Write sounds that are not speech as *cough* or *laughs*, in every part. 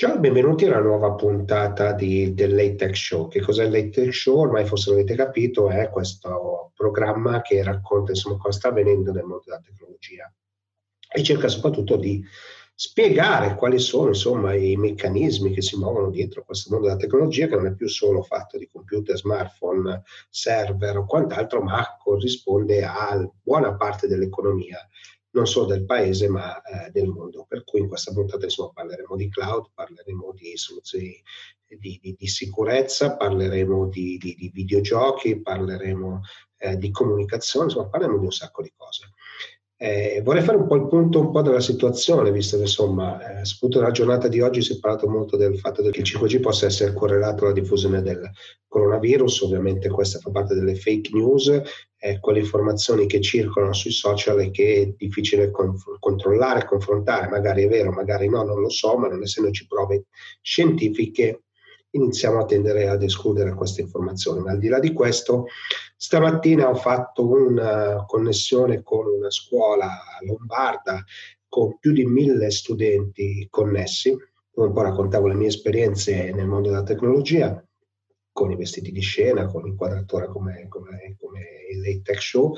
Ciao e benvenuti alla nuova puntata di, del Late Tech Show. Che cos'è il Late Tech Show? Ormai forse l'avete capito, è questo programma che racconta insomma cosa sta avvenendo nel mondo della tecnologia e cerca soprattutto di spiegare quali sono insomma i meccanismi che si muovono dietro questo mondo della tecnologia che non è più solo fatto di computer, smartphone, server o quant'altro, ma corrisponde a buona parte dell'economia non solo del paese ma eh, del mondo. Per cui in questa puntata insomma, parleremo di cloud, parleremo di soluzioni di, di, di sicurezza, parleremo di, di videogiochi, parleremo eh, di comunicazione, insomma parleremo di un sacco di cose. Eh, vorrei fare un po' il punto un po' della situazione, visto che insomma, eh, soprattutto nella giornata di oggi si è parlato molto del fatto che il 5G possa essere correlato alla diffusione del coronavirus, ovviamente questa fa parte delle fake news, eh, quelle informazioni che circolano sui social e che è difficile con- controllare, confrontare, magari è vero, magari no, non lo so, ma non essendoci prove scientifiche iniziamo a tendere ad escludere queste informazioni. Ma al di là di questo, stamattina ho fatto una connessione con una scuola lombarda con più di mille studenti connessi, un po' raccontavo le mie esperienze nel mondo della tecnologia, con i vestiti di scena, con l'inquadratura come, come, come il Tech Show.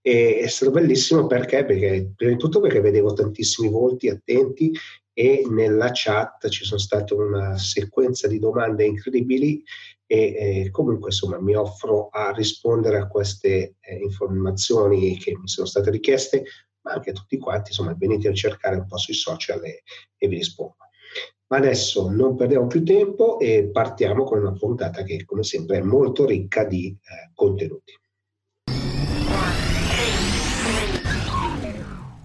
E è stato bellissimo perché? perché? Prima di tutto perché vedevo tantissimi volti attenti e nella chat ci sono state una sequenza di domande incredibili e eh, comunque insomma mi offro a rispondere a queste eh, informazioni che mi sono state richieste, ma anche tutti quanti, insomma venite a cercare un po' sui social e, e vi rispondo. Ma adesso non perdiamo più tempo e partiamo con una puntata che come sempre è molto ricca di eh, contenuti.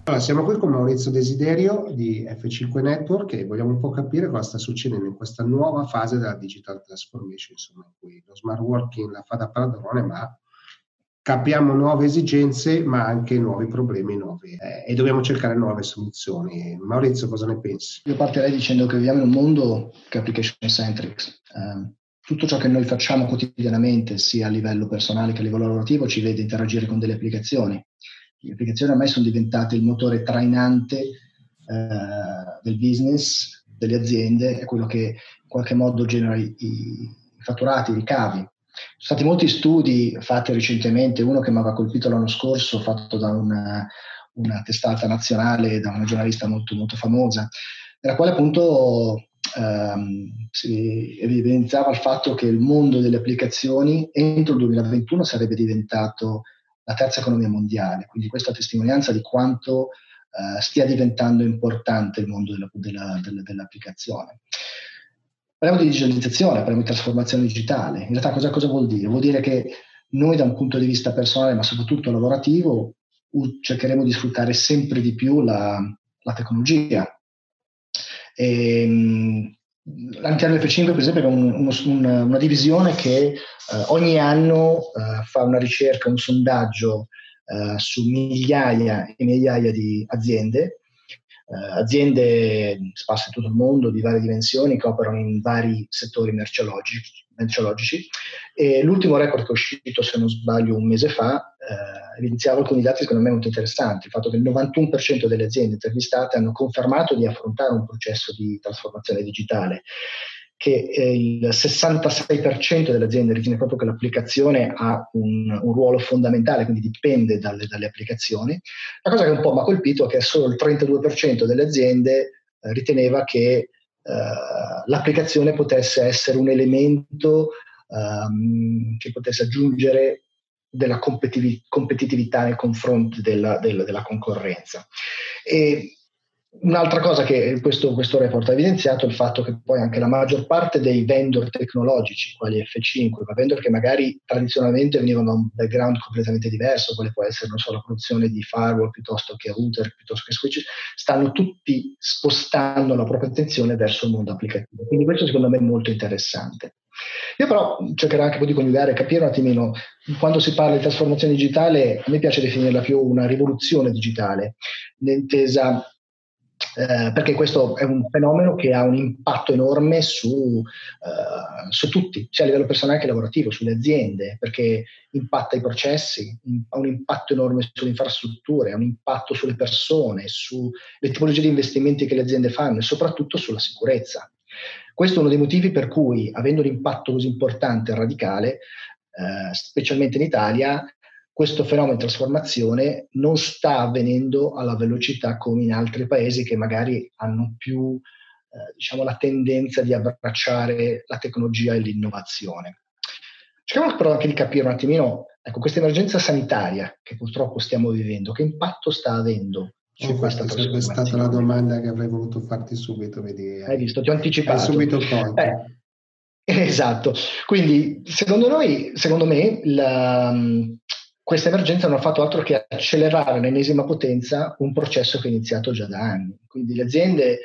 Allora, siamo qui con Maurizio Desiderio di F5 Network e vogliamo un po' capire cosa sta succedendo in questa nuova fase della digital transformation, insomma, in cui lo smart working la fa da padrone, ma capiamo nuove esigenze, ma anche nuovi problemi nuovi, eh, e dobbiamo cercare nuove soluzioni. Maurizio, cosa ne pensi? Io partirei dicendo che viviamo in un mondo che è application centric. Eh, tutto ciò che noi facciamo quotidianamente, sia a livello personale che a livello lavorativo, ci vede interagire con delle applicazioni le applicazioni ormai sono diventate il motore trainante eh, del business, delle aziende, è quello che in qualche modo genera i, i fatturati, i ricavi. Ci sono stati molti studi fatti recentemente, uno che mi aveva colpito l'anno scorso, fatto da una, una testata nazionale, da una giornalista molto, molto famosa, nella quale appunto ehm, si evidenziava il fatto che il mondo delle applicazioni entro il 2021 sarebbe diventato la terza economia mondiale, quindi questa testimonianza di quanto eh, stia diventando importante il mondo della, della, della, dell'applicazione. Parliamo di digitalizzazione, parliamo di trasformazione digitale. In realtà cosa, cosa vuol dire? Vuol dire che noi da un punto di vista personale, ma soprattutto lavorativo, cercheremo di sfruttare sempre di più la, la tecnologia. E, ehm, All'interno del F5, per esempio, è un, uno, un, una divisione che eh, ogni anno eh, fa una ricerca, un sondaggio eh, su migliaia e migliaia di aziende, eh, aziende sparse in tutto il mondo di varie dimensioni che operano in vari settori merceologici, merceologici. E l'ultimo record che è uscito, se non sbaglio, un mese fa, eh, evidenziava alcuni dati secondo me molto interessanti. Il fatto che il 91% delle aziende intervistate hanno confermato di affrontare un processo di trasformazione digitale che eh, il 66% delle aziende ritiene proprio che l'applicazione ha un, un ruolo fondamentale, quindi dipende dalle, dalle, applicazioni. La cosa che un po' mi ha colpito è che solo il 32% delle aziende eh, riteneva che l'applicazione potesse essere un elemento um, che potesse aggiungere della competitività nei confronti della, della, della concorrenza. E Un'altra cosa che questo, questo, report ha evidenziato è il fatto che poi anche la maggior parte dei vendor tecnologici, quali F5, ma vendor che magari tradizionalmente venivano da un background completamente diverso, quale può essere so, la produzione di firewall piuttosto che router, piuttosto che switch, stanno tutti spostando la propria attenzione verso il mondo applicativo. Quindi questo secondo me è molto interessante. Io però cercherò anche un po' di coniugare, capire un attimino, quando si parla di trasformazione digitale, a me piace definirla più una rivoluzione digitale, intesa eh, perché questo è un fenomeno che ha un impatto enorme su, eh, su, tutti, sia a livello personale che lavorativo, sulle aziende, perché impatta i processi, ha un impatto enorme sulle infrastrutture, ha un impatto sulle persone, sulle tipologie di investimenti che le aziende fanno e soprattutto sulla sicurezza. Questo è uno dei motivi per cui, avendo un impatto così importante e radicale, eh, specialmente in Italia, questo fenomeno di trasformazione non sta avvenendo alla velocità come in altri paesi che magari hanno più eh, diciamo, la tendenza di abbracciare la tecnologia e l'innovazione. Cerchiamo però anche di capire un attimino, ecco, questa emergenza sanitaria che purtroppo stiamo vivendo, che impatto sta avendo su oh, questa trasformazione? Sarebbe stata la domanda che avrei voluto farti subito, vedi. Hai visto, ti ho anticipato. Hai subito colto. Eh, esatto, quindi secondo noi, secondo me, la, questa emergenza non ha fatto altro che accelerare all'ennesima potenza un processo che è iniziato già da anni. Quindi le aziende,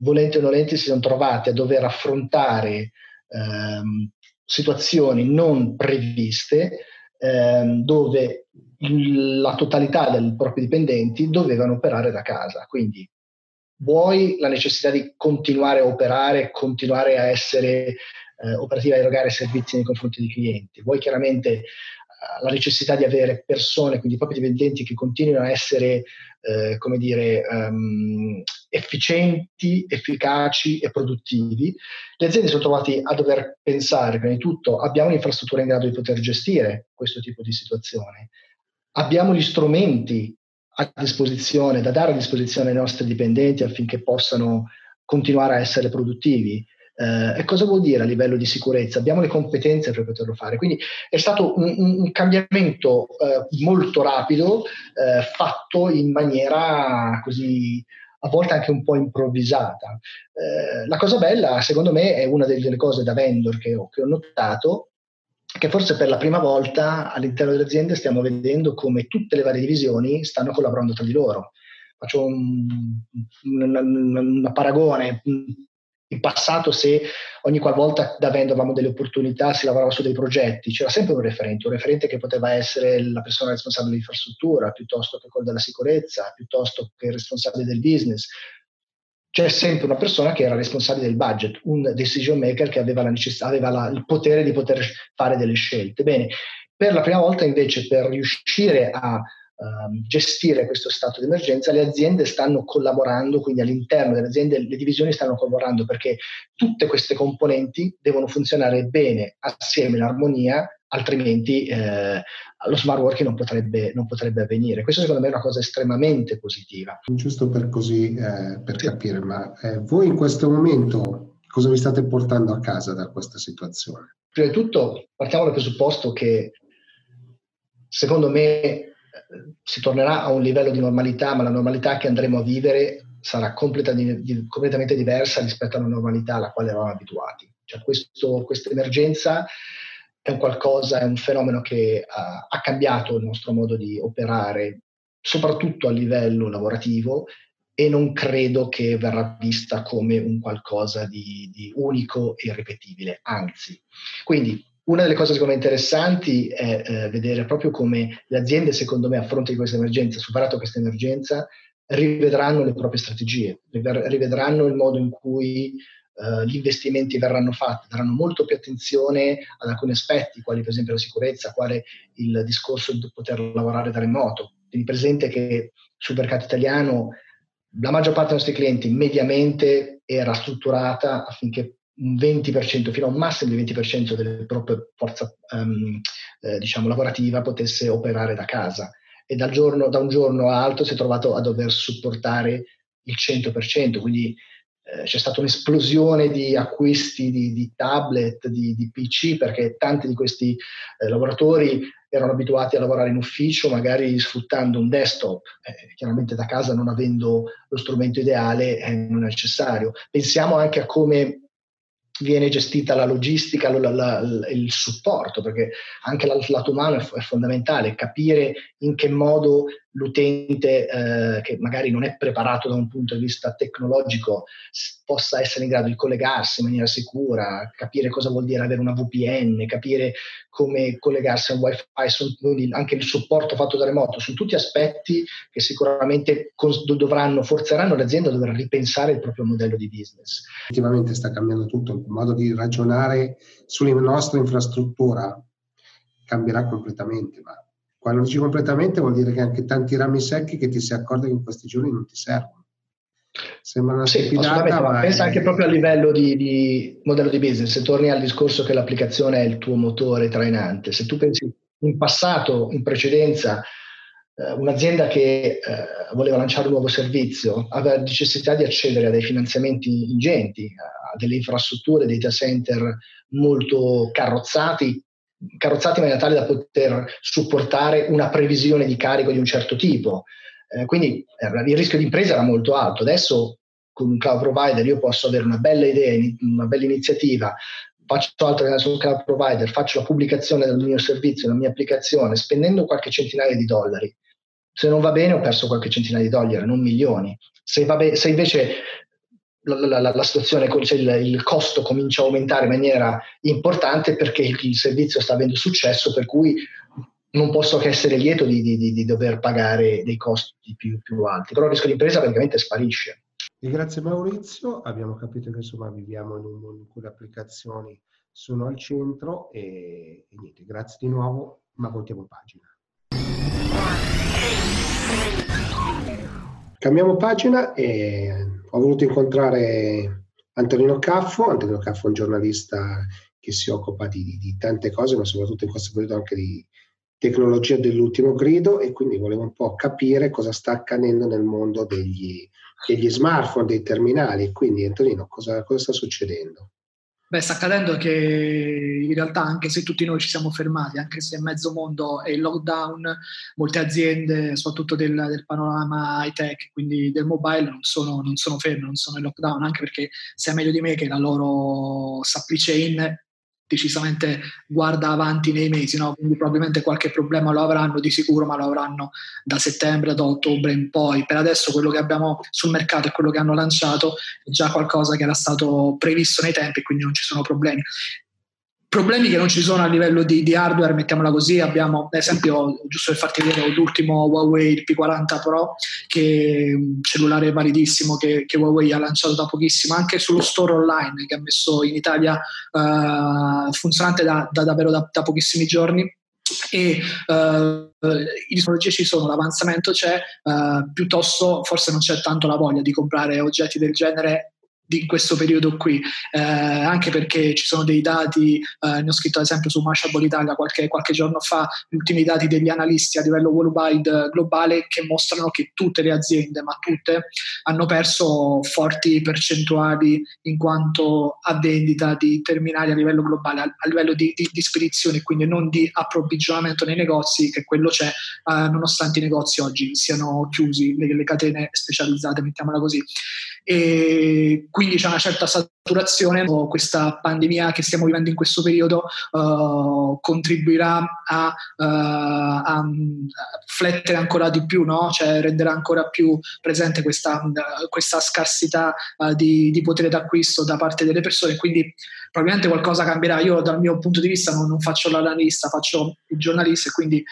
volenti o nolenti, si sono trovate a dover affrontare ehm, situazioni non previste ehm, dove la totalità dei propri dipendenti dovevano operare da casa. Quindi vuoi la necessità di continuare a operare, continuare a essere eh, operativa, a erogare servizi nei confronti dei clienti, vuoi chiaramente la necessità di avere persone, quindi propri dipendenti che continuino a essere, eh, come dire, um, efficienti, efficaci e produttivi, le aziende sono trovate a dover pensare, prima di tutto, abbiamo un'infrastruttura in grado di poter gestire questo tipo di situazione, abbiamo gli strumenti a disposizione, da dare a disposizione ai nostri dipendenti affinché possano continuare a essere produttivi, eh, e cosa vuol dire a livello di sicurezza? Abbiamo le competenze per poterlo fare. Quindi è stato un, un cambiamento eh, molto rapido, eh, fatto in maniera così a volte anche un po' improvvisata. Eh, la cosa bella, secondo me, è una delle cose da vendor che ho, che ho notato, che forse per la prima volta all'interno delle aziende stiamo vedendo come tutte le varie divisioni stanno collaborando tra di loro. Faccio un, un, un, un paragone in passato se ogni qualvolta da vendor avevamo delle opportunità si lavorava su dei progetti, c'era sempre un referente, un referente che poteva essere la persona responsabile dell'infrastruttura, piuttosto che quello della sicurezza, piuttosto che il responsabile del business. C'è sempre una persona che era responsabile del budget, un decision maker che aveva, la necess- aveva la, il potere di poter fare delle scelte. Bene, per la prima volta invece per riuscire a Ehm, gestire questo stato di emergenza, le aziende stanno collaborando, quindi all'interno delle aziende le divisioni stanno collaborando perché tutte queste componenti devono funzionare bene assieme in armonia, altrimenti eh, lo smart working non potrebbe, non potrebbe, avvenire. Questo secondo me è una cosa estremamente positiva. Giusto per così, eh, per capire, ma eh, voi in questo momento cosa vi state portando a casa da questa situazione? Prima di tutto partiamo dal presupposto che secondo me si tornerà a un livello di normalità, ma la normalità che andremo a vivere sarà completa di, completamente diversa rispetto alla normalità alla quale eravamo abituati. Cioè questa emergenza è un qualcosa, è un fenomeno che ha, ha cambiato il nostro modo di operare, soprattutto a livello lavorativo, e non credo che verrà vista come un qualcosa di, di unico e irripetibile, anzi. Quindi una delle cose secondo me interessanti è eh, vedere proprio come le aziende, secondo me, a fronte di questa emergenza, superato questa emergenza, rivedranno le proprie strategie, rivedranno il modo in cui uh, gli investimenti verranno fatti, daranno molto più attenzione ad alcuni aspetti, quali per esempio la sicurezza, quale il discorso di poter lavorare da remoto. Tieni presente che sul mercato italiano la maggior parte dei nostri clienti mediamente era strutturata affinché un 20%, fino a un massimo di 20% della propria forza um, eh, diciamo, lavorativa potesse operare da casa e dal giorno, da un giorno all'altro si è trovato a dover supportare il 100%, quindi eh, c'è stata un'esplosione di acquisti di, di tablet, di, di, PC, perché tanti di questi eh, lavoratori erano abituati a lavorare in ufficio, magari sfruttando un desktop, eh, chiaramente da casa non avendo lo strumento ideale eh, non è necessario. Pensiamo anche a come viene gestita la logistica, la, la, il supporto, perché anche il lato umano è, fondamentale, capire in che modo l'utente eh, che magari non è preparato da un punto di vista tecnologico possa essere in grado di collegarsi in maniera sicura, capire cosa vuol dire avere una VPN, capire come collegarsi a un wifi, quindi anche il supporto fatto da remoto, sono tutti aspetti che sicuramente dovranno, forzeranno le aziende a dover ripensare il proprio modello di business. Effettivamente sta cambiando tutto, il modo di ragionare sulla nostra infrastruttura cambierà completamente, ma quando dici completamente vuol dire che anche tanti rami secchi che ti si accorge che in questi giorni non ti servono. Sembra una sì, ma pensa anche proprio a livello di, di, modello di business. Se torni al discorso che l'applicazione è il tuo motore trainante, se tu pensi in passato, in precedenza, eh, un'azienda che eh, voleva lanciare un nuovo servizio aveva necessità di accedere a dei finanziamenti ingenti, a delle infrastrutture, dei data center molto carrozzati, carrozzati in maniera tale da poter supportare una previsione di carico di un certo tipo. Eh, quindi il rischio di impresa era molto alto. Adesso con un cloud provider io posso avere una bella idea, una bella iniziativa, faccio altro sul cloud provider, faccio la pubblicazione del mio servizio, della mia applicazione, spendendo qualche centinaia di dollari. Se non va bene ho perso qualche centinaia di dollari, non milioni. Se, be- se invece la, la, la, situazione, cioè il, il, costo comincia a aumentare in maniera importante perché il, il, servizio sta avendo successo, per cui non posso che essere lieto di, di, di, dover pagare dei costi più, più alti. Però il rischio di impresa praticamente sparisce. Grazie Maurizio, abbiamo capito che insomma viviamo in un mondo in cui le applicazioni sono al centro e, e niente, grazie di nuovo, ma voltiamo pagina. Cambiamo pagina e ho voluto incontrare Antonino Caffo. Antonino Caffo è un giornalista che si occupa di, di tante cose, ma soprattutto in questo periodo anche di tecnologia dell'ultimo grido e quindi volevo un po' capire cosa sta accadendo nel mondo degli, degli smartphone, dei terminali. Quindi Antonino, cosa, cosa sta succedendo? Beh, sta accadendo che in realtà anche se tutti noi ci siamo fermati, anche se mezzo mondo è in lockdown, molte aziende, soprattutto del, del panorama high tech, quindi del mobile, non sono, non sono ferme, non sono in lockdown, anche perché sai meglio di me che la loro supply chain decisamente guarda avanti nei mesi, no? quindi probabilmente qualche problema lo avranno di sicuro, ma lo avranno da settembre, da ottobre in poi. Per adesso quello che abbiamo sul mercato e quello che hanno lanciato è già qualcosa che era stato previsto nei tempi, quindi non ci sono problemi. Problemi che non ci sono a livello di, di hardware, mettiamola così, abbiamo ad esempio, giusto per farti vedere, l'ultimo Huawei, il P40 Pro, che è un cellulare validissimo che, che, Huawei ha lanciato da pochissimo, anche sullo store online che ha messo in Italia uh, funzionante da, da davvero da, da pochissimi giorni. E uh, i tecnologie ci sono, l'avanzamento c'è, uh, piuttosto forse non c'è tanto la voglia di comprare oggetti del genere di questo periodo qui, eh, anche perché ci sono dei dati, eh, ne ho scritto ad esempio su Mashable Italia qualche, qualche, giorno fa, gli ultimi dati degli analisti a livello worldwide globale che mostrano che tutte le aziende, ma tutte, hanno perso forti percentuali in quanto a vendita di terminali a livello globale, a, a livello di, di, di, spedizione, quindi non di approvvigionamento nei negozi, che quello c'è, eh, nonostante i negozi oggi siano chiusi, le, le catene specializzate, mettiamola così. E quindi c'è una certa saturazione. Questa pandemia che stiamo vivendo in questo periodo uh, contribuirà a, uh, a, flettere ancora di più, no? cioè renderà ancora più presente questa, questa scarsità uh, di, di, potere d'acquisto da parte delle persone. Quindi probabilmente qualcosa cambierà. Io dal mio punto di vista non, non faccio l'analista, faccio il giornalista e quindi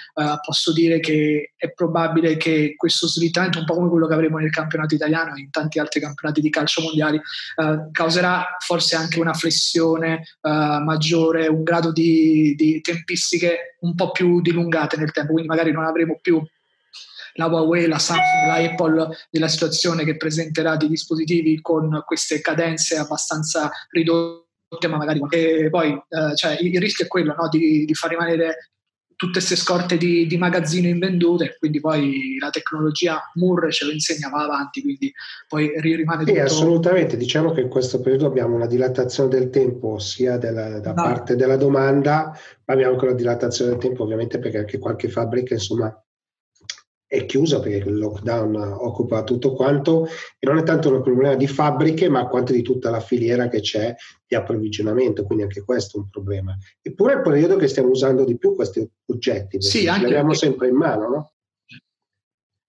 posso dire che è probabile che questo slittamento, un po' come quello che avremo nel campionato italiano e in tanti altri campionati di calcio mondiali, eh, causerà forse anche una flessione eh, maggiore, un grado di, di tempistiche un po' più dilungate nel tempo, quindi magari non avremo più la Huawei, la Samsung, la Apple della situazione che presenterà dei dispositivi con queste cadenze abbastanza ridotte ma magari e poi eh, cioè, il rischio è quello no? di, di, far rimanere tutte queste scorte di, di magazzino invendute, quindi poi la tecnologia Moore ce lo insegna, va avanti, quindi poi rimane tutto... Sì, assolutamente, diciamo che in questo periodo abbiamo una dilatazione del tempo sia della, da no. parte della domanda, ma abbiamo anche una dilatazione del tempo ovviamente perché anche qualche fabbrica insomma è chiusa perché il lockdown occupa tutto quanto e non è tanto un problema di fabbriche ma quanto di tutta la filiera che c'è di approvvigionamento, quindi anche questo è un problema. Eppure è il periodo che stiamo usando di più questi oggetti, sì, li abbiamo sempre in mano, no?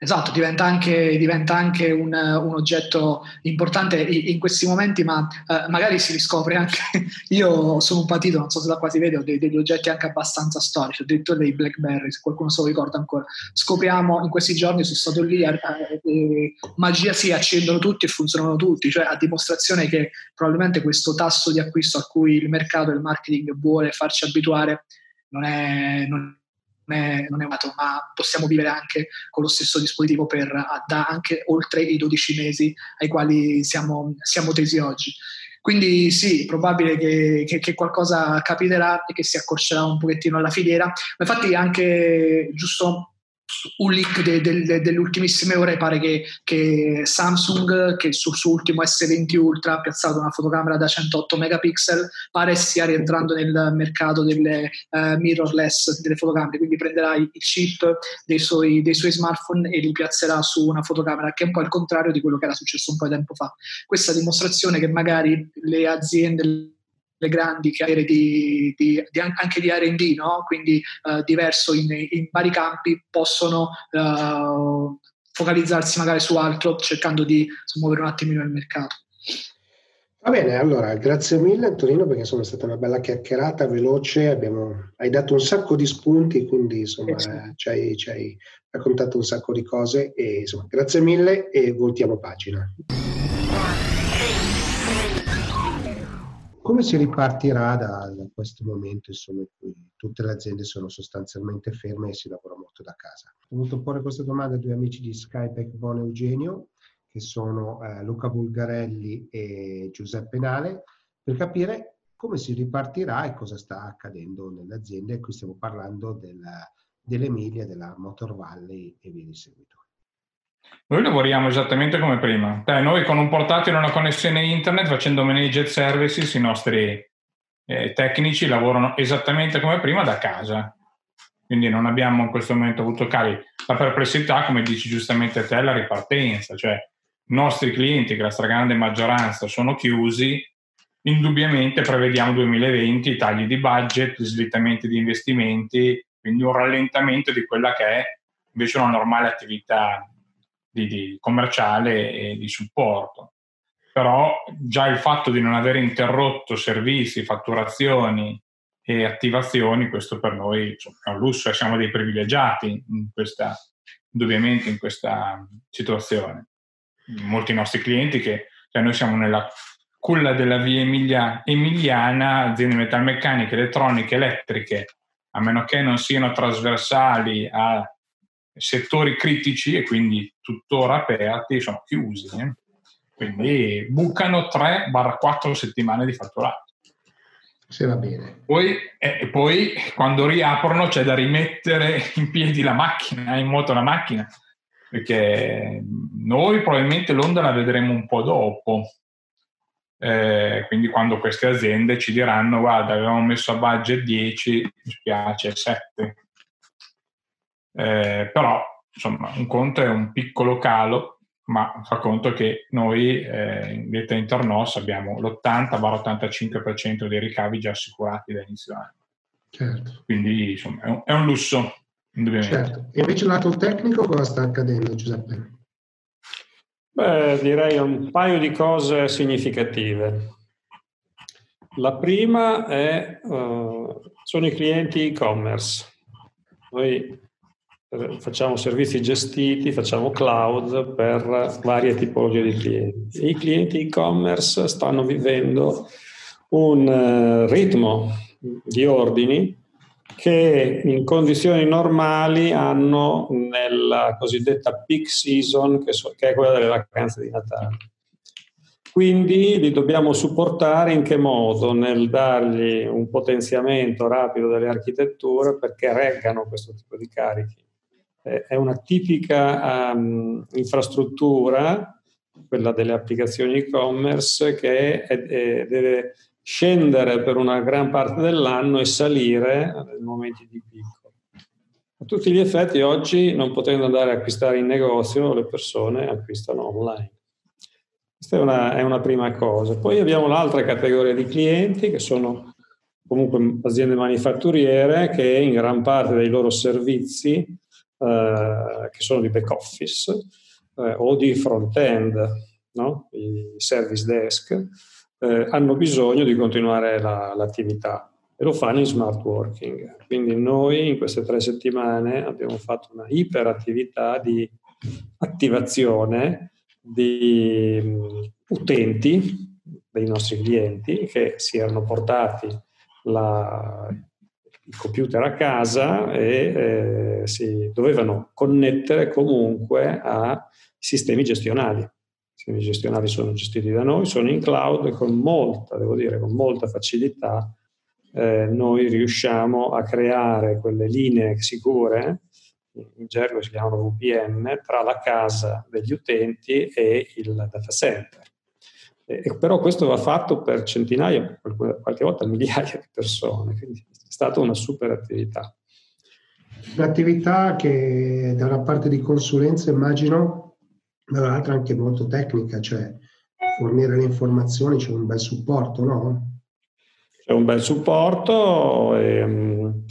Esatto, diventa anche, diventa anche un, un, oggetto importante in questi momenti, ma eh, magari si riscopre anche. *laughs* Io sono un patito, non so se da qua si vede, ho dei, degli oggetti anche abbastanza storici, addirittura dei Blackberry, se qualcuno se lo ricorda ancora. Scopriamo in questi giorni, sono stato lì, eh, eh, magia sì, accendono tutti e funzionano tutti, cioè a dimostrazione che probabilmente questo tasso di acquisto a cui il mercato e il marketing vuole farci abituare non è. Non non è usato, ma possiamo vivere anche con lo stesso dispositivo per da anche oltre i 12 mesi ai quali siamo, siamo tesi oggi. Quindi sì, probabile che, che, che, qualcosa capiterà e che si accorcerà un pochettino alla filiera. Ma infatti anche giusto un leak de, de, de, delle ultimissime ore pare che, che Samsung che sul suo ultimo S20 Ultra ha piazzato una fotocamera da 108 megapixel pare stia rientrando nel mercato delle uh, mirrorless delle fotocamere quindi prenderà i, chip dei suoi, dei suoi, smartphone e li piazzerà su una fotocamera che è un po' il contrario di quello che era successo un po' di tempo fa. Questa dimostrazione che magari le aziende le grandi carriere di, di, di, anche di RD, no? quindi uh, diverso in, in, vari campi, possono uh, focalizzarsi magari su altro cercando di muovere un attimino il mercato. Va bene, allora grazie mille Antonino perché insomma è stata una bella chiacchierata veloce, abbiamo, hai dato un sacco di spunti, quindi insomma eh, ci, hai, ci hai raccontato un sacco di cose e insomma grazie mille e voltiamo pagina. Come si ripartirà da, da, questo momento insomma, in cui tutte le aziende sono sostanzialmente ferme e si lavora molto da casa? Ho voluto porre questa domanda a due amici di Skype, Buon Eugenio, che sono eh, Luca Bulgarelli e Giuseppe Nale, per capire come si ripartirà e cosa sta accadendo nelle aziende. Qui stiamo parlando della, dell'Emilia, della Motor Valley e via di seguito. Noi lavoriamo esattamente come prima. Cioè, noi con un portatile e una connessione internet, facendo managed services, i nostri eh, tecnici lavorano esattamente come prima da casa. Quindi non abbiamo in questo momento avuto cali. La perplessità, come dici giustamente te, è la ripartenza. Cioè, i nostri clienti, che la stragrande maggioranza sono chiusi, indubbiamente prevediamo 2020 tagli di budget, slittamenti di investimenti, quindi un rallentamento di quella che è invece una normale attività di, di commerciale e di supporto. Però già il fatto di non aver interrotto servizi, fatturazioni e attivazioni, questo per noi insomma, è un lusso e siamo dei privilegiati in questa, indubbiamente in questa situazione. Molti nostri clienti che cioè noi siamo nella culla della via Emilia, emiliana, aziende metalmeccaniche, elettroniche, elettriche, a meno che non siano trasversali a settori critici e quindi tuttora aperti sono chiusi. Eh? Quindi bucano 3-4 settimane di fatturato. Se va bene. Poi, eh, poi quando riaprono c'è da rimettere in piedi la macchina, in moto la macchina, perché noi probabilmente l'onda la vedremo un po' dopo. Eh, quindi quando queste aziende ci diranno guarda avevamo messo a budget 10 mi spiace 7 eh, però, insomma, un conto è un piccolo calo, ma fa conto che noi eh, in Data Internos abbiamo l'80-85% dei ricavi già assicurati da inizio anno. Certo. Quindi, insomma, è un, è un lusso, indubbiamente. Certo. E invece lato tecnico cosa sta accadendo, Giuseppe? Beh, direi un paio di cose significative. La prima è, uh, sono i clienti e-commerce. Noi facciamo servizi gestiti, facciamo cloud per varie tipologie di clienti. I clienti e-commerce stanno vivendo un uh, ritmo di ordini che in condizioni normali hanno nella cosiddetta peak season, che, so, che è quella delle vacanze di Natale. Quindi li dobbiamo supportare in che modo? Nel dargli un potenziamento rapido delle architetture perché reggano questo tipo di carichi è una tipica um, infrastruttura, quella delle applicazioni e-commerce, che è, è, deve scendere per una gran parte dell'anno e salire nei momenti di picco. A tutti gli effetti oggi, non potendo andare a acquistare in negozio, le persone acquistano online. Questa è una, è una prima cosa. Poi abbiamo l'altra categoria di clienti che sono comunque aziende manifatturiere che in gran parte dei loro servizi eh, che sono di back office eh, o di front-end, no? i service desk, eh, hanno bisogno di continuare la, l'attività e lo fanno in smart working. Quindi noi in queste tre settimane abbiamo fatto una iperattività di attivazione di utenti dei nostri clienti che si erano portati la, il computer a casa e eh, si dovevano connettere comunque a sistemi gestionali. I sistemi gestionali sono gestiti da noi, sono in cloud e con molta, devo dire, con molta facilità eh, noi riusciamo a creare quelle linee sicure, in gergo si chiamano VPN, tra la casa degli utenti e il data center. Eh, però questo va fatto per centinaia, qualche volta migliaia di persone, quindi stata una super attività. Un'attività che da una parte di consulenza immagino, dall'altra anche molto tecnica, cioè fornire le informazioni, c'è un bel supporto, no? C'è un bel supporto e um,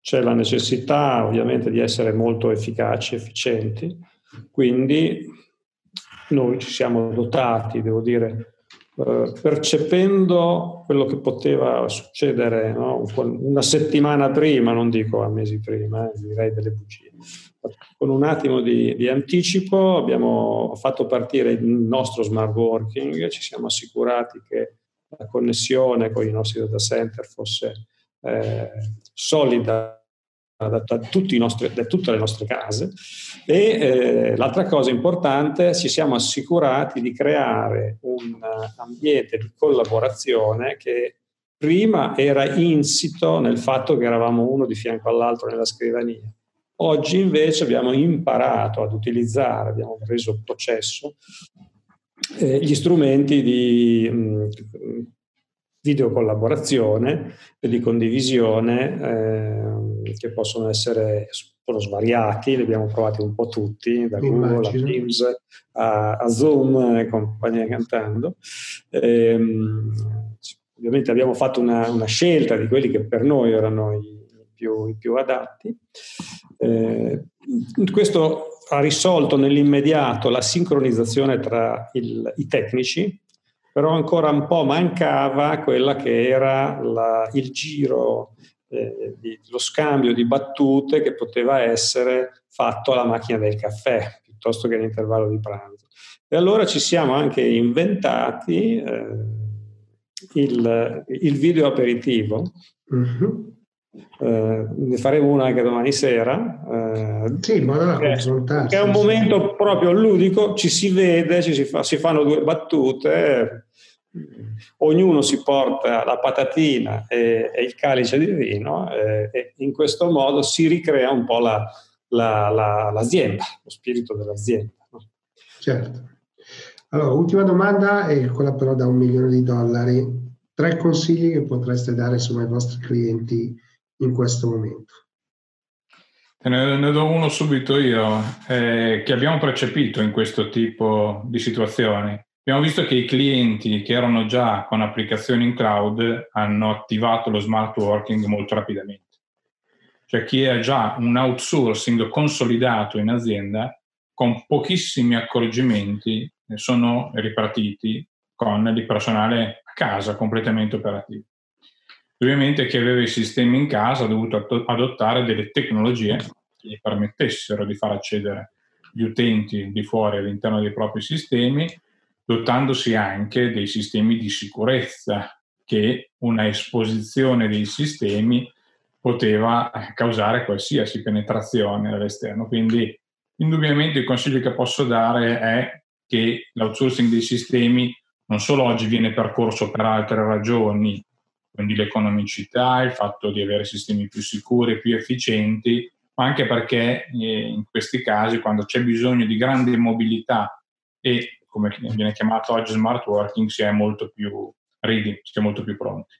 c'è la necessità ovviamente di essere molto efficaci, efficienti, quindi noi ci siamo dotati, devo dire, eh, percependo quello che poteva succedere no? una settimana prima, non dico a mesi prima, eh, direi delle bugie. Con un attimo di, di, anticipo abbiamo fatto partire il nostro smart working, ci siamo assicurati che la connessione con i nostri data center fosse eh, solida da, da, nostri, da, tutte le nostre case e eh, l'altra cosa importante, ci siamo assicurati di creare un ambiente di collaborazione che prima era insito nel fatto che eravamo uno di fianco all'altro nella scrivania. Oggi invece abbiamo imparato ad utilizzare, abbiamo reso processo eh, gli strumenti di mh, mm, videocollaborazione e di condivisione eh, che possono essere svariati, li abbiamo provati un po' tutti, da Google a Teams a, a, Zoom e compagnia cantando. Ehm, ovviamente abbiamo fatto una, una, scelta di quelli che per noi erano i più, i più adatti. Eh, questo ha risolto nell'immediato la sincronizzazione tra il, i tecnici, però ancora un po' mancava quella che era la, il giro, eh, di, lo scambio di battute che poteva essere fatto alla macchina del caffè piuttosto che all'intervallo di pranzo. E allora ci siamo anche inventati eh, il, il, video aperitivo. Mm-hmm eh, ne faremo una anche domani sera. Eh, sì, ma che, che, è un momento proprio ludico, ci si vede, ci si, fa, si fanno due battute, ognuno si porta la patatina e, e il calice di vino eh, e in questo modo si ricrea un po' la, la, la, l'azienda, lo spirito dell'azienda. No? Certo. Allora, ultima domanda, e quella però da un milione di dollari. Tre consigli che potreste dare insomma, ai vostri clienti in questo momento. Ne, ne do uno subito io, eh, che abbiamo percepito in questo tipo di situazioni. Abbiamo visto che i clienti che erano già con applicazioni in cloud hanno attivato lo smart working molto rapidamente. Cioè chi ha già un outsourcing consolidato in azienda, con pochissimi accorgimenti sono ripartiti con il personale a casa completamente operativo. Ovviamente chi aveva i sistemi in casa ha dovuto adottare delle tecnologie che gli permettessero di far accedere gli utenti di fuori all'interno dei propri sistemi, dotandosi anche dei sistemi di sicurezza che una esposizione dei sistemi poteva causare qualsiasi penetrazione dall'esterno. Quindi indubbiamente il consiglio che posso dare è che l'outsourcing dei sistemi non solo oggi viene percorso per altre ragioni quindi l'economicità, il fatto di avere sistemi più sicuri, più efficienti, ma anche perché eh, in questi casi quando c'è bisogno di grande mobilità e come viene chiamato oggi smart working si è molto più ready, si è molto più pronti.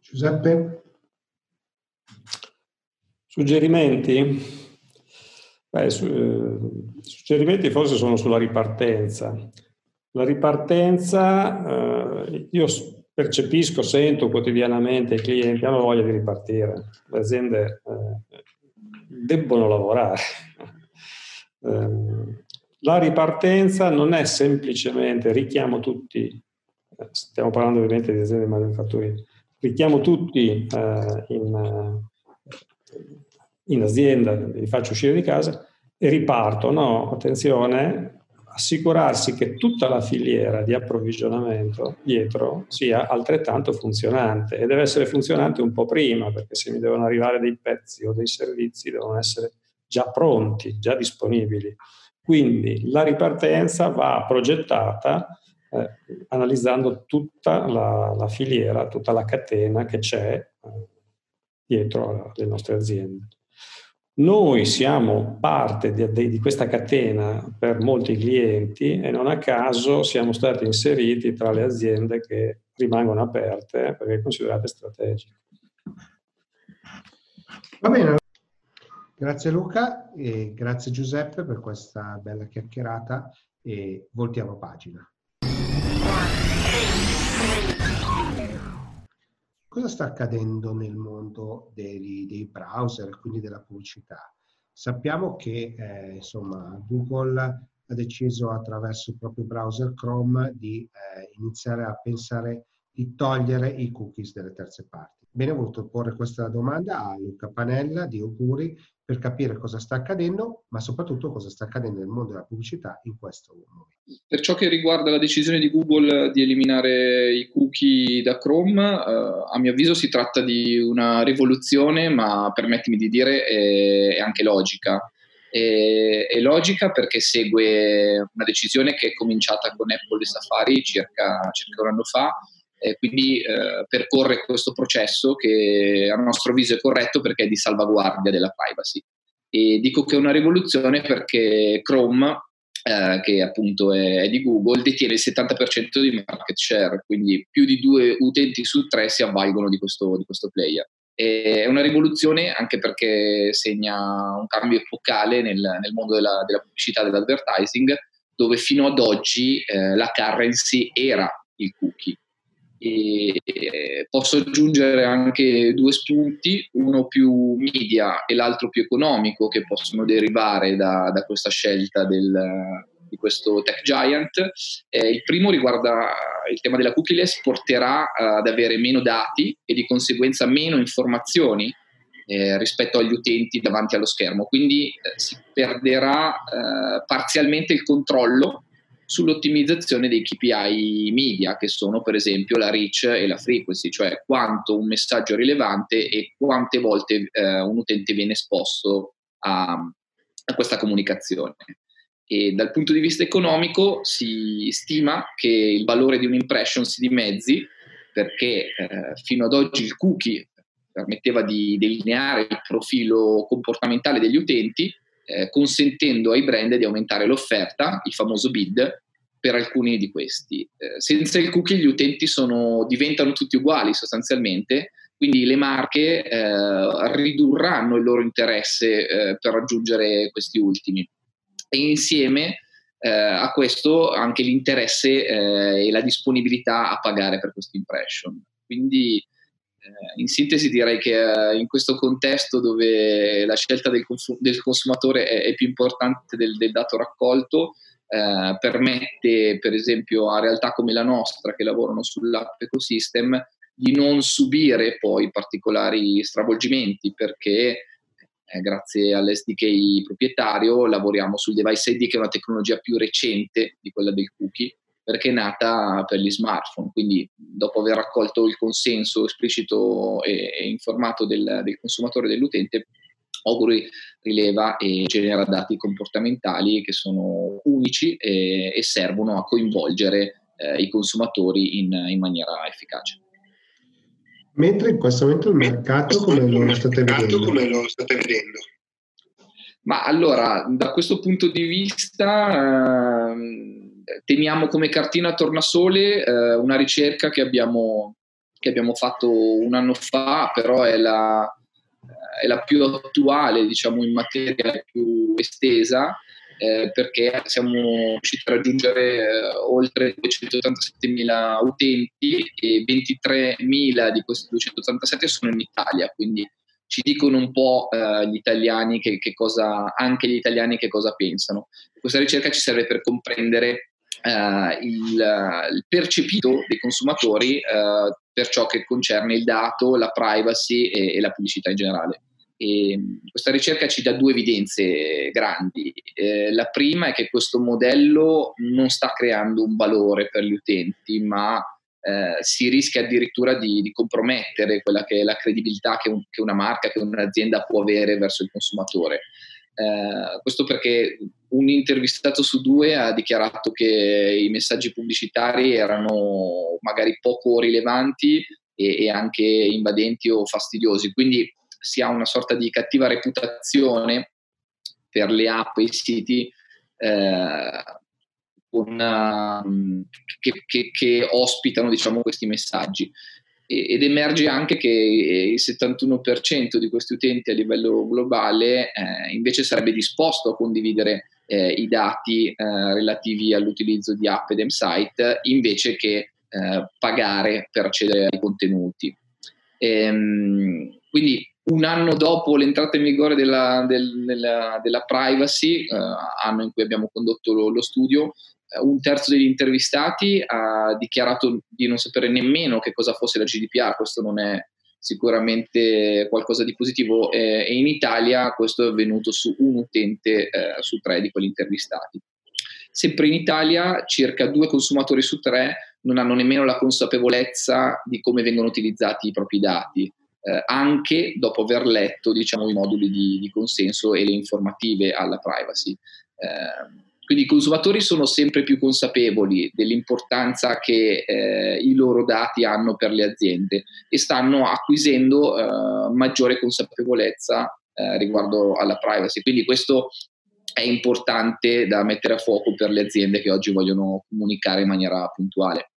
Giuseppe? Suggerimenti? Beh, su, eh, suggerimenti forse sono sulla ripartenza. La ripartenza, eh, io percepisco, sento quotidianamente i clienti hanno voglia di ripartire, le aziende eh, debbono lavorare. *laughs* Eh, la ripartenza non è semplicemente richiamo tutti, eh, stiamo parlando ovviamente di aziende manifatturiere, richiamo tutti eh, in, in azienda, li faccio uscire di casa e riparto. No, attenzione, assicurarsi che tutta la filiera di approvvigionamento dietro sia altrettanto funzionante e deve essere funzionante un po' prima perché se mi devono arrivare dei pezzi o dei servizi devono essere già pronti, già disponibili. Quindi la ripartenza va progettata eh, analizzando tutta la, la, filiera, tutta la catena che c'è eh, dietro le nostre aziende. Noi siamo parte di, di, questa catena per molti clienti e non a caso siamo stati inseriti tra le aziende che rimangono aperte perché considerate strategiche. Va bene, grazie Luca e grazie Giuseppe per questa bella chiacchierata e voltiamo pagina. Cosa sta accadendo nel mondo dei, dei browser, quindi della pubblicità? Sappiamo che eh, insomma, Google ha deciso attraverso il proprio browser Chrome di eh, iniziare a pensare di togliere i cookies delle terze parti. Bene, ho voluto porre questa domanda a Luca Panella di Auguri per capire cosa sta accadendo, ma soprattutto cosa sta accadendo nel mondo della pubblicità in questo momento. Per ciò che riguarda la decisione di Google di eliminare i cookie da Chrome, eh, a mio avviso si tratta di una rivoluzione, ma permettimi di dire è, è anche logica. È, è, logica perché segue una decisione che è cominciata con Apple e Safari circa, circa un anno fa e quindi eh, percorre questo processo che a nostro avviso è corretto perché è di salvaguardia della privacy. E dico che è una rivoluzione perché Chrome, eh, che appunto è, è, di Google, detiene il 70% di market share, quindi più di due utenti su tre si avvalgono di questo, di questo player. E è una rivoluzione anche perché segna un cambio epocale nel, nel mondo della, della, pubblicità e dell'advertising, dove fino ad oggi eh, la currency era il cookie e posso aggiungere anche due spunti, uno più media e l'altro più economico, che possono derivare da, da questa scelta del, di questo tech giant. Eh, il primo riguarda il tema della cookieless, porterà ad avere meno dati e di conseguenza meno informazioni eh, rispetto agli utenti davanti allo schermo, quindi eh, si perderà eh, parzialmente il controllo sull'ottimizzazione dei KPI media, che sono per esempio la reach e la frequency, cioè quanto un messaggio è rilevante e quante volte eh, un utente viene esposto a, a questa comunicazione. E dal punto di vista economico si stima che il valore di un'impression si dimezzi perché eh, fino ad oggi il cookie permetteva di delineare il profilo comportamentale degli utenti, eh, consentendo ai brand di aumentare l'offerta, il famoso bid, per alcuni di questi. Eh, senza il cookie gli utenti sono, diventano tutti uguali sostanzialmente, quindi le marche eh, ridurranno il loro interesse eh, per raggiungere questi ultimi. E insieme eh, a questo anche l'interesse e la disponibilità a pagare per questa impression. Quindi in sintesi direi che in questo contesto dove la scelta del, consum- del consumatore è, è, più importante del, del dato raccolto, eh, permette per esempio a realtà come la nostra che lavorano sull'app ecosystem di non subire poi particolari stravolgimenti perché eh, grazie all'SDK proprietario lavoriamo sul device ID che è una tecnologia più recente di quella del cookie perché è nata per gli smartphone, quindi dopo aver raccolto il consenso esplicito e, informato del, del consumatore e dell'utente, Auguri rileva e genera dati comportamentali che sono unici e, e servono a coinvolgere eh, i consumatori in, in, maniera efficace. Mentre in questo momento il mercato come lo state vedendo? Come lo state vedendo? Ma allora, da questo punto di vista, eh, teniamo come cartina tornasole eh, una ricerca che abbiamo, che abbiamo fatto un anno fa, però è la, è la più attuale, diciamo, in materia più estesa, eh, perché siamo riusciti a raggiungere eh, oltre 287.000 utenti e 23.000 di questi 287 sono in Italia, quindi ci dicono un po' eh, gli italiani che, che, cosa, anche gli italiani che cosa pensano. Questa ricerca ci serve per comprendere eh, il, il, percepito dei consumatori eh, per ciò che concerne il dato, la privacy e, e la pubblicità in generale. E questa ricerca ci dà due evidenze grandi. Eh, la prima è che questo modello non sta creando un valore per gli utenti, ma eh, si rischia addirittura di, di, compromettere quella che è la credibilità che, un, che, una marca, che un'azienda può avere verso il consumatore. Eh, questo perché un intervistato su due ha dichiarato che i messaggi pubblicitari erano magari poco rilevanti e, e anche invadenti o fastidiosi, quindi si ha una sorta di cattiva reputazione per le app e i siti eh, una, mm, che, che, che, ospitano diciamo, questi messaggi. ed emerge anche che il 71% di questi utenti a livello globale eh, invece sarebbe disposto a condividere eh, i dati eh, relativi all'utilizzo di app ed site invece che eh, pagare per accedere ai contenuti. Ehm, quindi un anno dopo l'entrata in vigore della, del, della, della privacy, eh, anno in cui abbiamo condotto lo, lo studio, eh, un terzo degli intervistati ha dichiarato di non sapere nemmeno che cosa fosse la GDPR, questo non è sicuramente qualcosa di positivo eh, e in Italia questo è avvenuto su un utente eh, su tre di quelli intervistati. Sempre in Italia circa due consumatori su tre non hanno nemmeno la consapevolezza di come vengono utilizzati i propri dati, eh, anche dopo aver letto diciamo, i moduli di, di, consenso e le informative alla privacy. Eh, quindi i consumatori sono sempre più consapevoli dell'importanza che eh, i loro dati hanno per le aziende e stanno acquisendo eh, maggiore consapevolezza eh, riguardo alla privacy. Quindi questo è importante da mettere a fuoco per le aziende che oggi vogliono comunicare in maniera puntuale.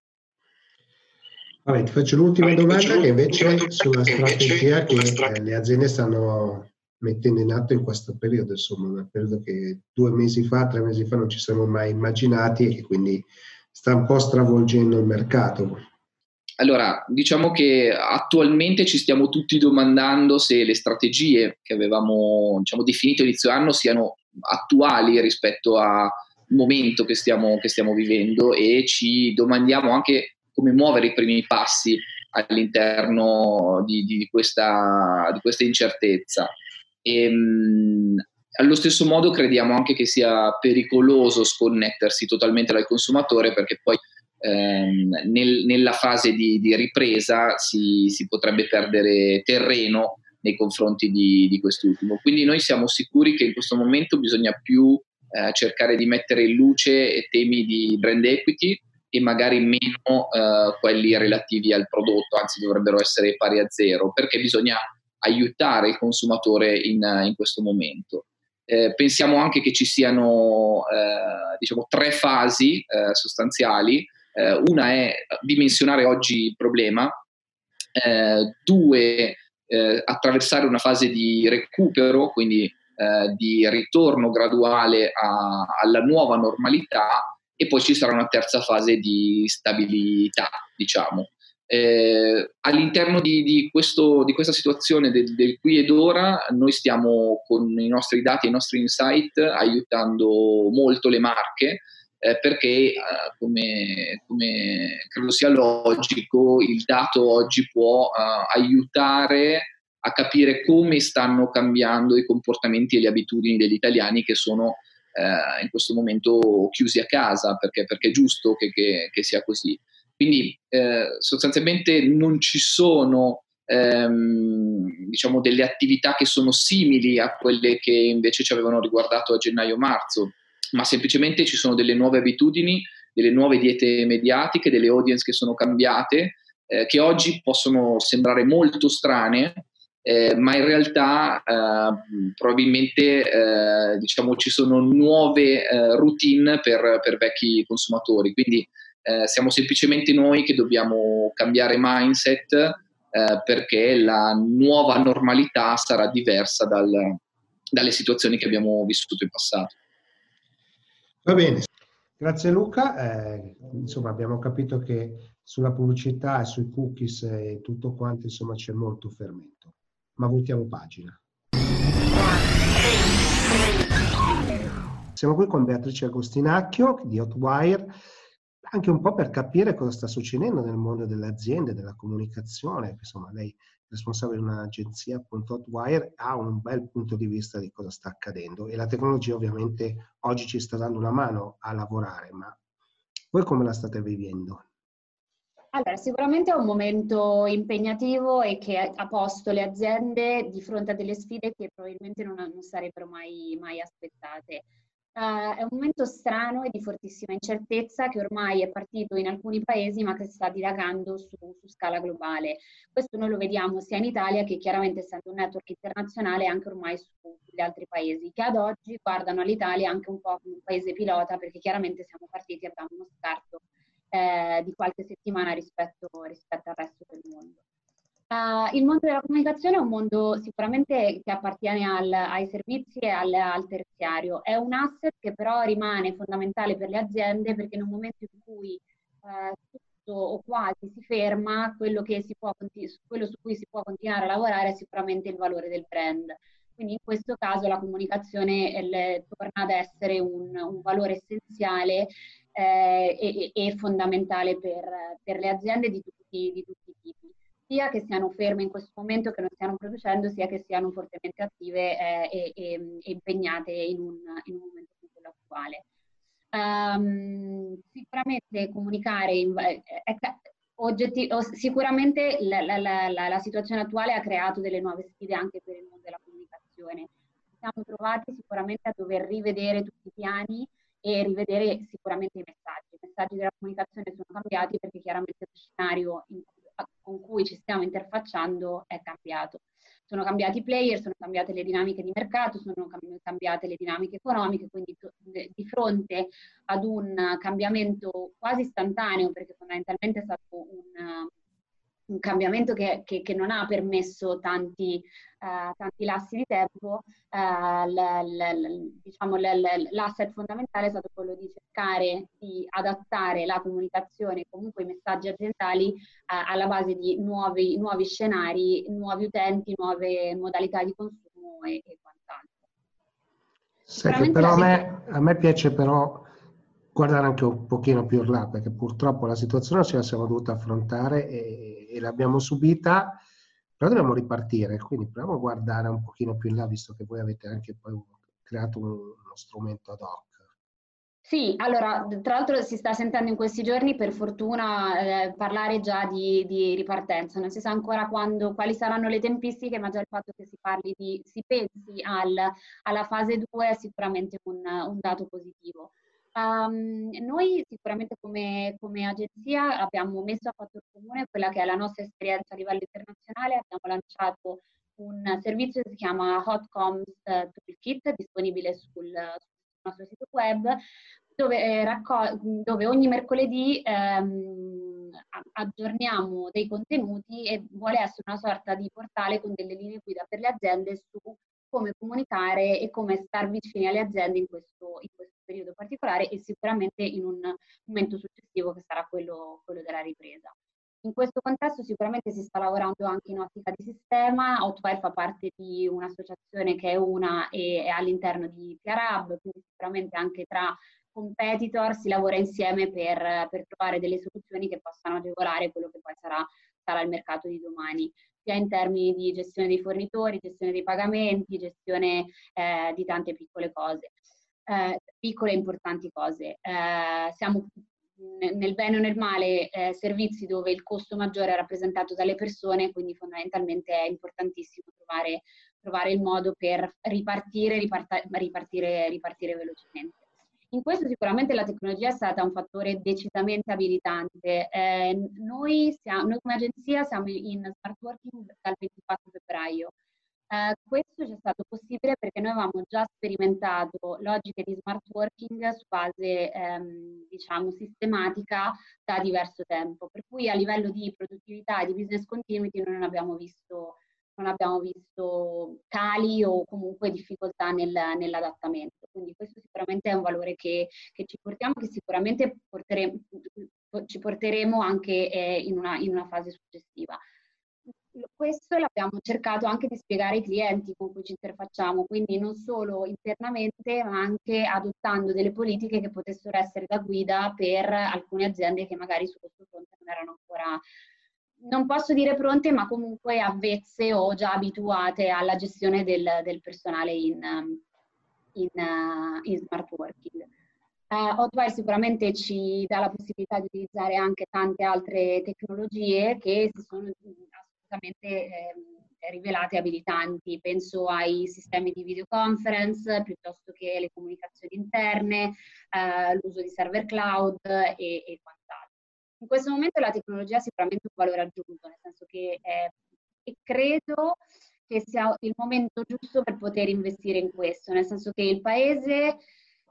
Vabbè, ti faccio l'ultima Vabbè, domanda faccio che invece sulla strategia che eh, le aziende stanno mettendo in atto in questo periodo, insomma, un periodo che due mesi fa, tre mesi fa non ci siamo mai immaginati e che quindi sta un po' stravolgendo il mercato. Allora, diciamo che attualmente ci stiamo tutti domandando se le strategie che avevamo diciamo, definito inizio anno siano attuali rispetto al momento che stiamo, che stiamo vivendo e ci domandiamo anche come muovere i primi passi all'interno di, di, questa, di questa, incertezza. E, ehm, allo stesso modo crediamo anche che sia pericoloso sconnettersi totalmente dal consumatore perché poi ehm, nel, nella fase di, di ripresa si, si, potrebbe perdere terreno nei confronti di, di, quest'ultimo. Quindi noi siamo sicuri che in questo momento bisogna più eh, cercare di mettere in luce temi di brand equity e magari meno eh, quelli relativi al prodotto, anzi dovrebbero essere pari a zero, perché bisogna aiutare il consumatore in, in questo momento. Eh, pensiamo anche che ci siano eh, diciamo, tre fasi eh, sostanziali. Eh, una è dimensionare oggi il problema, eh, due eh, attraversare una fase di recupero, quindi di ritorno graduale a, alla nuova normalità e poi ci sarà una terza fase di stabilità, diciamo. Eh, all'interno di, di, questo, di, questa situazione del, del, qui ed ora, noi stiamo con i nostri dati e i nostri insight aiutando molto le marche eh, perché, eh, come, come, credo sia logico, il dato oggi può eh, aiutare a capire come stanno cambiando i comportamenti e le abitudini degli italiani che sono eh, in questo momento chiusi a casa, perché, perché è giusto che, che, che sia così. Quindi eh, sostanzialmente non ci sono ehm, diciamo delle attività che sono simili a quelle che invece ci avevano riguardato a gennaio-marzo, ma semplicemente ci sono delle nuove abitudini, delle nuove diete mediatiche, delle audience che sono cambiate, eh, che oggi possono sembrare molto strane, eh, ma in realtà eh, probabilmente eh, diciamo, ci sono nuove eh, routine per, per, vecchi consumatori. Quindi eh, siamo semplicemente noi che dobbiamo cambiare mindset eh, perché la nuova normalità sarà diversa dal, dalle situazioni che abbiamo vissuto in passato. Va bene, grazie Luca. Eh, insomma, abbiamo capito che sulla pubblicità e sui cookies e tutto quanto, insomma, c'è molto fermento. Ma voltiamo pagina. Siamo qui con Beatrice Agostinacchio di Hotwire anche un po' per capire cosa sta succedendo nel mondo delle aziende, della comunicazione. Insomma, lei responsabile di un'agenzia, appunto Hotwire, ha un bel punto di vista di cosa sta accadendo e la tecnologia ovviamente oggi ci sta dando una mano a lavorare, ma voi come la state vivendo? Allora, sicuramente è un momento impegnativo e che ha posto le aziende di fronte a delle sfide che probabilmente non, non sarebbero mai, mai aspettate. Uh, è un momento strano e di fortissima incertezza che ormai è partito in alcuni paesi ma che sta dilagando su, su, scala globale. Questo noi lo vediamo sia in Italia che chiaramente essendo un network internazionale anche ormai su, sugli altri paesi che ad oggi guardano all'Italia anche un po' come un paese pilota perché chiaramente siamo partiti e abbiamo uno scarto eh, di qualche settimana rispetto, rispetto, al resto del mondo. Uh, il mondo della comunicazione è un mondo sicuramente che appartiene al, ai servizi e al, al, terziario. È un asset che però rimane fondamentale per le aziende perché in un momento in cui uh, tutto o quasi si ferma, quello, si può, quello su cui si può continuare a lavorare è sicuramente il valore del brand. Quindi in questo caso la comunicazione eh, torna ad essere un, un valore essenziale eh, e, e, fondamentale per, per, le aziende di tutti, di tutti, i tipi, sia che siano ferme in questo momento, che non stiano producendo, sia che siano fortemente attive eh, e, e, impegnate in un, in un, momento come quello attuale. Um, sicuramente comunicare in, è, è, oggetti, sicuramente la, la, la, la, situazione attuale ha creato delle nuove sfide anche per il mondo della comunicazione. Siamo trovati sicuramente a dover rivedere tutti i piani e rivedere sicuramente i messaggi. I messaggi della comunicazione sono cambiati perché chiaramente lo scenario in, con cui ci stiamo interfacciando è cambiato. Sono cambiati i player, sono cambiate le dinamiche di mercato, sono cambiate le dinamiche economiche, quindi di fronte ad un cambiamento quasi istantaneo, perché fondamentalmente è stato un, un cambiamento che, che, che, non ha permesso tanti, uh, tanti lassi di tempo, uh, l, l, diciamo, l, l'asset fondamentale è stato quello di cercare di adattare la comunicazione, comunque i messaggi aziendali, uh, alla base di nuovi, nuovi, scenari, nuovi utenti, nuove modalità di consumo e, e quant'altro. Senti, però a me, a me piace però guardare anche un pochino più in là, perché purtroppo la situazione ce la siamo dovuta affrontare e, e l'abbiamo subita, però dobbiamo ripartire, quindi proviamo a guardare un pochino più in là, visto che voi avete anche poi creato un, uno strumento ad hoc. Sì, allora, tra l'altro si sta sentendo in questi giorni, per fortuna, eh, parlare già di, di, ripartenza. Non si sa ancora quando, quali saranno le tempistiche, ma già il fatto che si parli di, si pensi al, alla fase 2 è sicuramente un, un dato positivo. Um, noi sicuramente come, come, agenzia abbiamo messo a fatto comune quella che è la nostra esperienza a livello internazionale, abbiamo lanciato un servizio che si chiama Hotcoms Toolkit, disponibile sul, sul nostro sito web, dove, eh, raccol- dove ogni mercoledì ehm, aggiorniamo dei contenuti e vuole essere una sorta di portale con delle linee guida per le aziende su come comunicare e come star vicini alle aziende in questo, in questo periodo particolare e sicuramente in un momento successivo che sarà quello, quello della ripresa. In questo contesto sicuramente si sta lavorando anche in ottica di sistema, Hotwire fa parte di un'associazione che è una e è all'interno di PRAB, quindi sicuramente anche tra competitor si lavora insieme per, per trovare delle soluzioni che possano agevolare quello che poi sarà, sarà il mercato di domani sia in termini di gestione dei fornitori, gestione dei pagamenti, gestione eh, di tante piccole cose, eh, piccole e importanti cose. Eh, siamo nel bene o nel male eh, servizi dove il costo maggiore è rappresentato dalle persone, quindi fondamentalmente è importantissimo trovare, trovare il modo per ripartire, riparta, ripartire, ripartire velocemente. In questo sicuramente la tecnologia è stata un fattore decisamente abilitante. Eh, noi, siamo, noi, come agenzia siamo in smart working dal 24 febbraio. Eh, questo ci è stato possibile perché noi avevamo già sperimentato logiche di smart working su base ehm, diciamo sistematica da diverso tempo, per cui a livello di produttività e di business continuity noi non abbiamo visto non abbiamo visto cali o comunque difficoltà nel, nell'adattamento. Quindi questo sicuramente è un valore che, che ci portiamo, che sicuramente porteremo, ci porteremo anche eh, in, una, in una fase successiva questo l'abbiamo cercato anche di spiegare ai clienti con cui ci interfacciamo, quindi non solo internamente, ma anche adottando delle politiche che potessero essere da guida per alcune aziende che magari su questo fronte non erano ancora non posso dire pronte, ma comunque avvezze o già abituate alla gestione del, del personale in, in, in smart working. Uh, Hotwire sicuramente ci dà la possibilità di utilizzare anche tante altre tecnologie che si sono assolutamente eh, rivelate abilitanti. Penso ai sistemi di videoconference piuttosto che le comunicazioni interne, eh, l'uso di server cloud e, e, quant'altro. In questo momento la tecnologia ha sicuramente un valore aggiunto, nel senso che eh, credo che sia il momento giusto per poter investire in questo, nel senso che il Paese eh,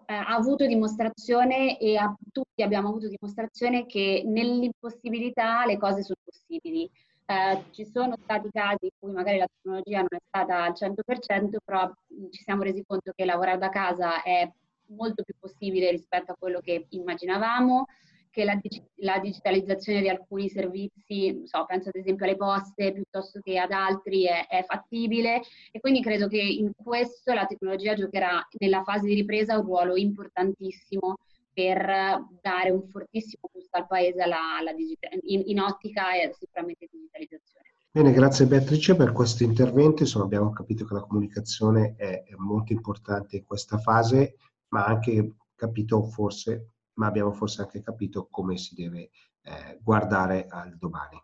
ha avuto dimostrazione e a, tutti abbiamo avuto dimostrazione che nell'impossibilità le cose sono possibili. Eh, ci sono stati casi in cui magari la tecnologia non è stata al 100%, però ci siamo resi conto che lavorare da casa è molto più possibile rispetto a quello che immaginavamo che la, la, digitalizzazione di alcuni servizi, so, penso ad esempio alle poste piuttosto che ad altri, è, è, fattibile e quindi credo che in questo la tecnologia giocherà nella fase di ripresa un ruolo importantissimo per dare un fortissimo boost al paese alla, alla digita- in, in, ottica e sicuramente digitalizzazione. Bene, grazie Beatrice per questo intervento. Insomma, abbiamo capito che la comunicazione è, è molto importante in questa fase, ma anche capito forse ma abbiamo forse anche capito come si deve eh, guardare al domani.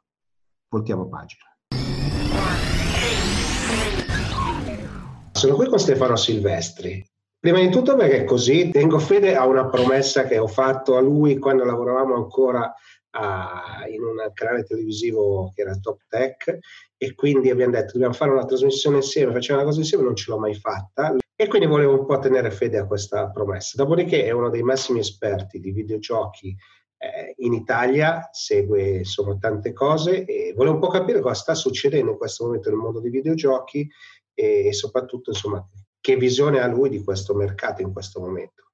Voltiamo pagina. Sono qui con Stefano Silvestri. Prima di tutto perché così tengo fede a una promessa che ho fatto a lui quando lavoravamo ancora a, in un canale televisivo che era Top Tech e quindi abbiamo detto dobbiamo fare una trasmissione insieme, facciamo una cosa insieme, non ce l'ho mai fatta e quindi volevo un po' tenere fede a questa promessa. Dopodiché è uno dei massimi esperti di videogiochi eh, in Italia, segue insomma tante cose e volevo un po' capire cosa sta succedendo in questo momento nel mondo dei videogiochi e, e soprattutto insomma che visione ha lui di questo mercato in questo momento.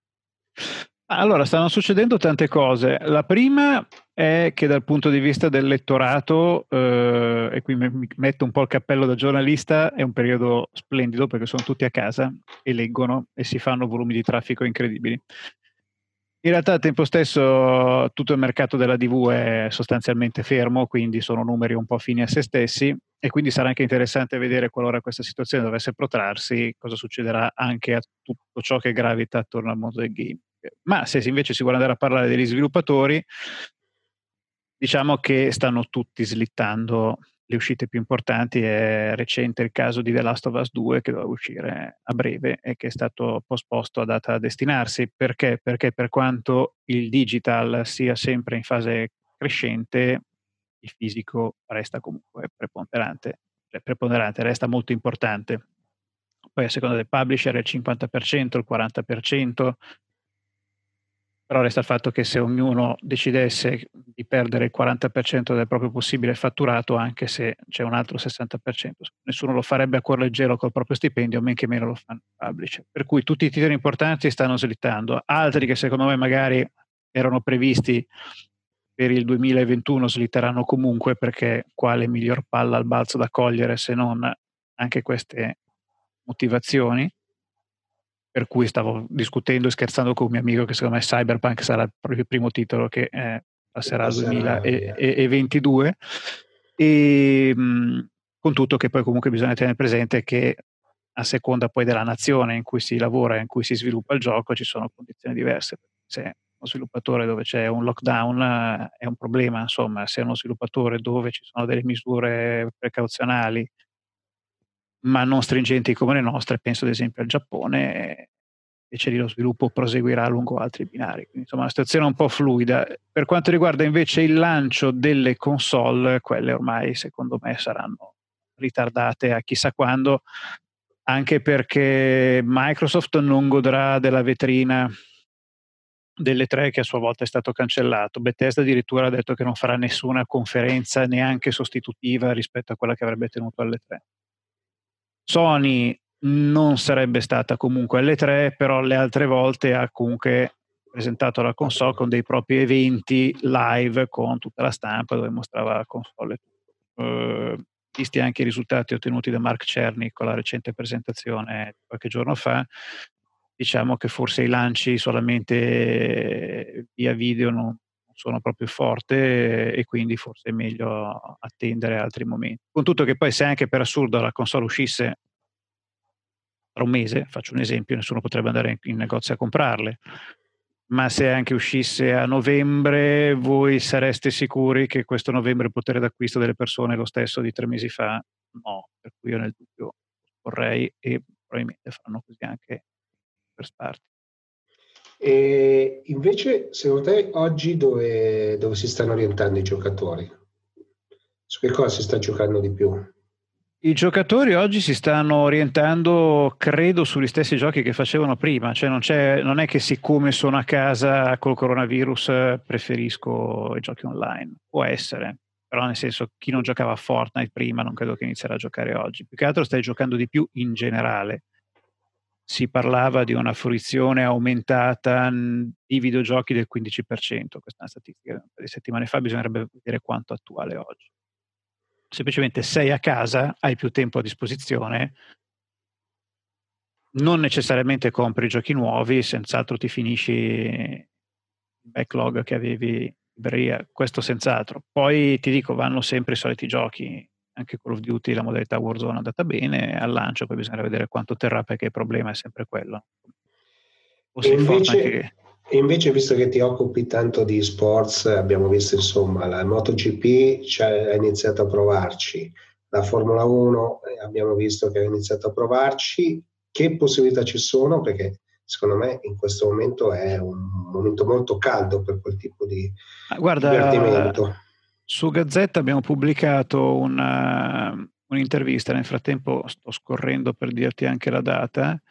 Allora, stanno succedendo tante cose. La prima è che dal punto di vista del lettorato, eh, e qui mi metto un po' il cappello da giornalista, è un periodo splendido perché sono tutti a casa e leggono e si fanno volumi di traffico incredibili. In realtà al tempo stesso tutto il mercato della DV è sostanzialmente fermo, quindi sono numeri un po' fini a se stessi e quindi sarà anche interessante vedere qualora questa situazione dovesse protrarsi cosa succederà anche a tutto ciò che gravita attorno al mondo del game. Ma se invece si vuole andare a parlare degli sviluppatori, diciamo che stanno tutti slittando le uscite più importanti. È recente il caso di The Last of Us 2 che doveva uscire a breve e che è stato posposto a data a destinarsi. Perché? Perché per quanto il digital sia sempre in fase crescente, il fisico resta comunque preponderante, cioè preponderante, resta molto importante. Poi a seconda del publisher il 50%, il 40%, però resta il fatto che se ognuno decidesse di perdere il 40% del proprio possibile fatturato, anche se c'è un altro 60%, nessuno lo farebbe a cuore leggero col proprio stipendio, men che meno lo fanno i publisher. Per cui tutti i titoli importanti stanno slittando, altri che secondo me magari erano previsti per il 2021 slitteranno comunque perché quale miglior palla al balzo da cogliere se non anche queste motivazioni per cui stavo discutendo e scherzando con un mio amico che secondo me Cyberpunk sarà proprio il primo titolo che eh, passerà al 2022 e mh, con tutto che poi comunque bisogna tenere presente che a seconda poi della nazione in cui si lavora e in cui si sviluppa il gioco ci sono condizioni diverse. Se uno sviluppatore dove c'è un lockdown eh, è un problema insomma. Se uno sviluppatore dove ci sono delle misure precauzionali ma non stringenti come le nostre, penso ad esempio al Giappone, invece lì lo sviluppo proseguirà lungo altri binari. Quindi, insomma, una situazione un po' fluida. Per quanto riguarda invece il lancio delle console, quelle ormai secondo me saranno ritardate a chissà quando, anche perché Microsoft non godrà della vetrina delle tre che a sua volta è stato cancellato. Bethesda addirittura ha detto che non farà nessuna conferenza neanche sostitutiva rispetto a quella che avrebbe tenuto alle tre. Sony non sarebbe stata comunque alle 3, però le altre volte ha comunque presentato la console con dei propri eventi live con tutta la stampa dove mostrava la console. Uh, visti anche i risultati ottenuti da Mark Cerny con la recente presentazione qualche giorno fa, diciamo che forse i lanci solamente via video non sono proprio forte e quindi forse è meglio attendere altri momenti. Con tutto che poi se anche per assurdo la console uscisse tra un mese, faccio un esempio, nessuno potrebbe andare in negozio a comprarle, ma se anche uscisse a novembre, voi sareste sicuri che questo novembre il potere d'acquisto delle persone è lo stesso di tre mesi fa? No, per cui io nel dubbio vorrei e probabilmente faranno così anche per Sparti. E invece, secondo te, oggi dove, dove si stanno orientando i giocatori? Su che cosa si sta giocando di più? I giocatori oggi si stanno orientando, credo, sugli stessi giochi che facevano prima, cioè non, non, è che siccome sono a casa col coronavirus preferisco i giochi online, può essere, però nel senso chi non giocava a Fortnite prima non credo che inizierà a giocare oggi, più che altro stai giocando di più in generale, si parlava di una fruizione aumentata di videogiochi del 15%, questa è una statistica di settimane fa, bisognerebbe vedere quanto attuale oggi. Semplicemente sei a casa, hai più tempo a disposizione, non necessariamente compri giochi nuovi, senz'altro ti finisci il backlog che avevi in libreria, questo senz'altro. Poi ti dico, vanno sempre i soliti giochi, anche Call of Duty la modalità Warzone è andata bene, al lancio poi bisogna vedere quanto terrà perché il problema è sempre quello. E invece, che... e invece, visto che ti occupi tanto di sports, abbiamo visto insomma la MotoGP ha iniziato a provarci, la Formula 1 eh, abbiamo visto che ha iniziato a provarci, che possibilità ci sono? Perché secondo me in questo momento è un momento molto caldo per quel tipo di Guarda, divertimento su Gazzetta abbiamo pubblicato una, un'intervista, nel frattempo sto scorrendo per dirti anche la data,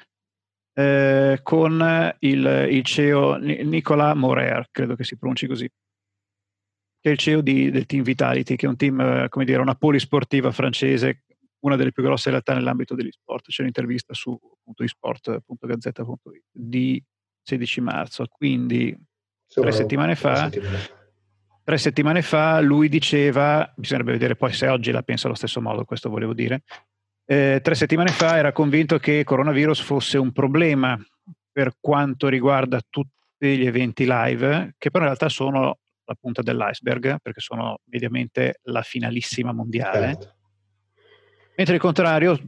eh, con il, il, CEO Nicolas Morer, credo che si pronunci così, che è il CEO di, del Team Vitality, che è un team, come dire, una polisportiva francese, una delle più grosse realtà nell'ambito degli sport. C'è un'intervista su isport.gazzetta.it di 16 marzo, quindi tre settimane fa. Settimane Tre settimane fa lui diceva, bisognerebbe vedere poi se oggi la pensa allo stesso modo, questo volevo dire, eh, tre settimane fa era convinto che il coronavirus fosse un problema per quanto riguarda tutti gli eventi live, che però in realtà sono la punta dell'iceberg, perché sono mediamente la finalissima mondiale. Certo. Mentre il contrario,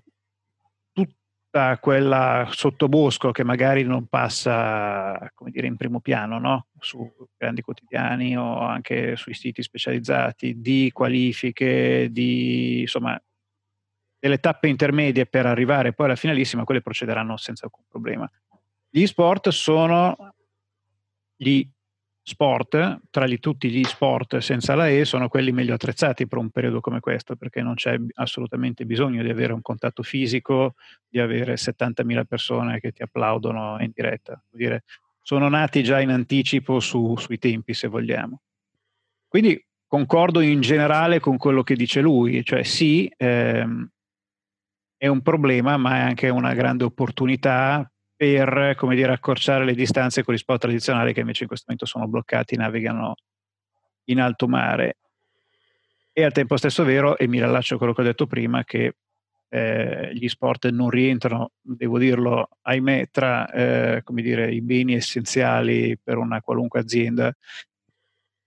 tutta quella sottobosco che magari non passa come dire, in primo piano no? su grandi quotidiani o anche sui siti specializzati di qualifiche, di insomma delle tappe intermedie per arrivare poi alla finalissima, quelle procederanno senza alcun problema. Gli sport sono gli sport, tra gli, tutti gli sport senza la E, sono quelli meglio attrezzati per un periodo come questo, perché non c'è assolutamente bisogno di avere un contatto fisico, di avere 70.000 persone che ti applaudono in diretta. Dire, sono nati già in anticipo su, sui tempi, se vogliamo. Quindi concordo in generale con quello che dice lui, cioè sì, ehm, è un problema, ma è anche una grande opportunità per come dire, accorciare le distanze con gli sport tradizionali che invece in questo momento sono bloccati, navigano in alto mare. E al tempo stesso vero, e mi rilascio a quello che ho detto prima, che eh, gli sport non rientrano, devo dirlo, ahimè, tra eh, dire, i beni essenziali per una qualunque azienda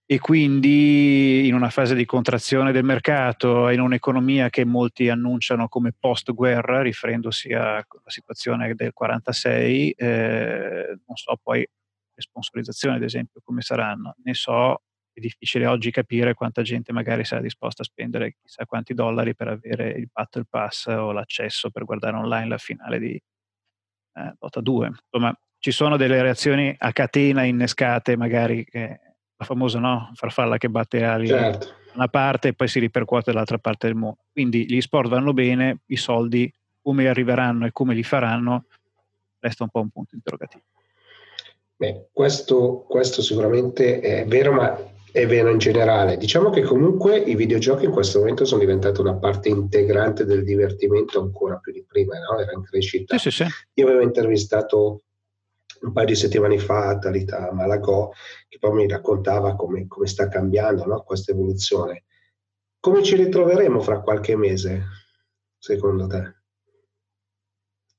e quindi in una fase di contrazione del mercato, in un'economia che molti annunciano come post-guerra, riferendosi alla situazione del 46, eh, non so poi le sponsorizzazioni ad esempio come saranno, ne so, è difficile oggi capire quanta gente magari sarà disposta a spendere chissà quanti dollari per avere il Battle Pass o l'accesso per guardare online la finale di eh, Dota 2. Insomma, ci sono delle reazioni a catena innescate magari che la famosa no? farfalla che batte ali certo. da una parte e poi si ripercuote dall'altra parte del mondo. Quindi gli sport vanno bene, i soldi come arriveranno e come li faranno resta un po' un punto interrogativo. Beh, questo, questo sicuramente è vero, ma è vero in generale. Diciamo che comunque i videogiochi in questo momento sono diventati una parte integrante del divertimento ancora più di prima, no? era in crescita. Sì, sì, sì. Io avevo intervistato un paio di settimane fa Talita Malagò, che poi mi raccontava come, come sta cambiando no? questa evoluzione. Come ci ritroveremo fra qualche mese, secondo te?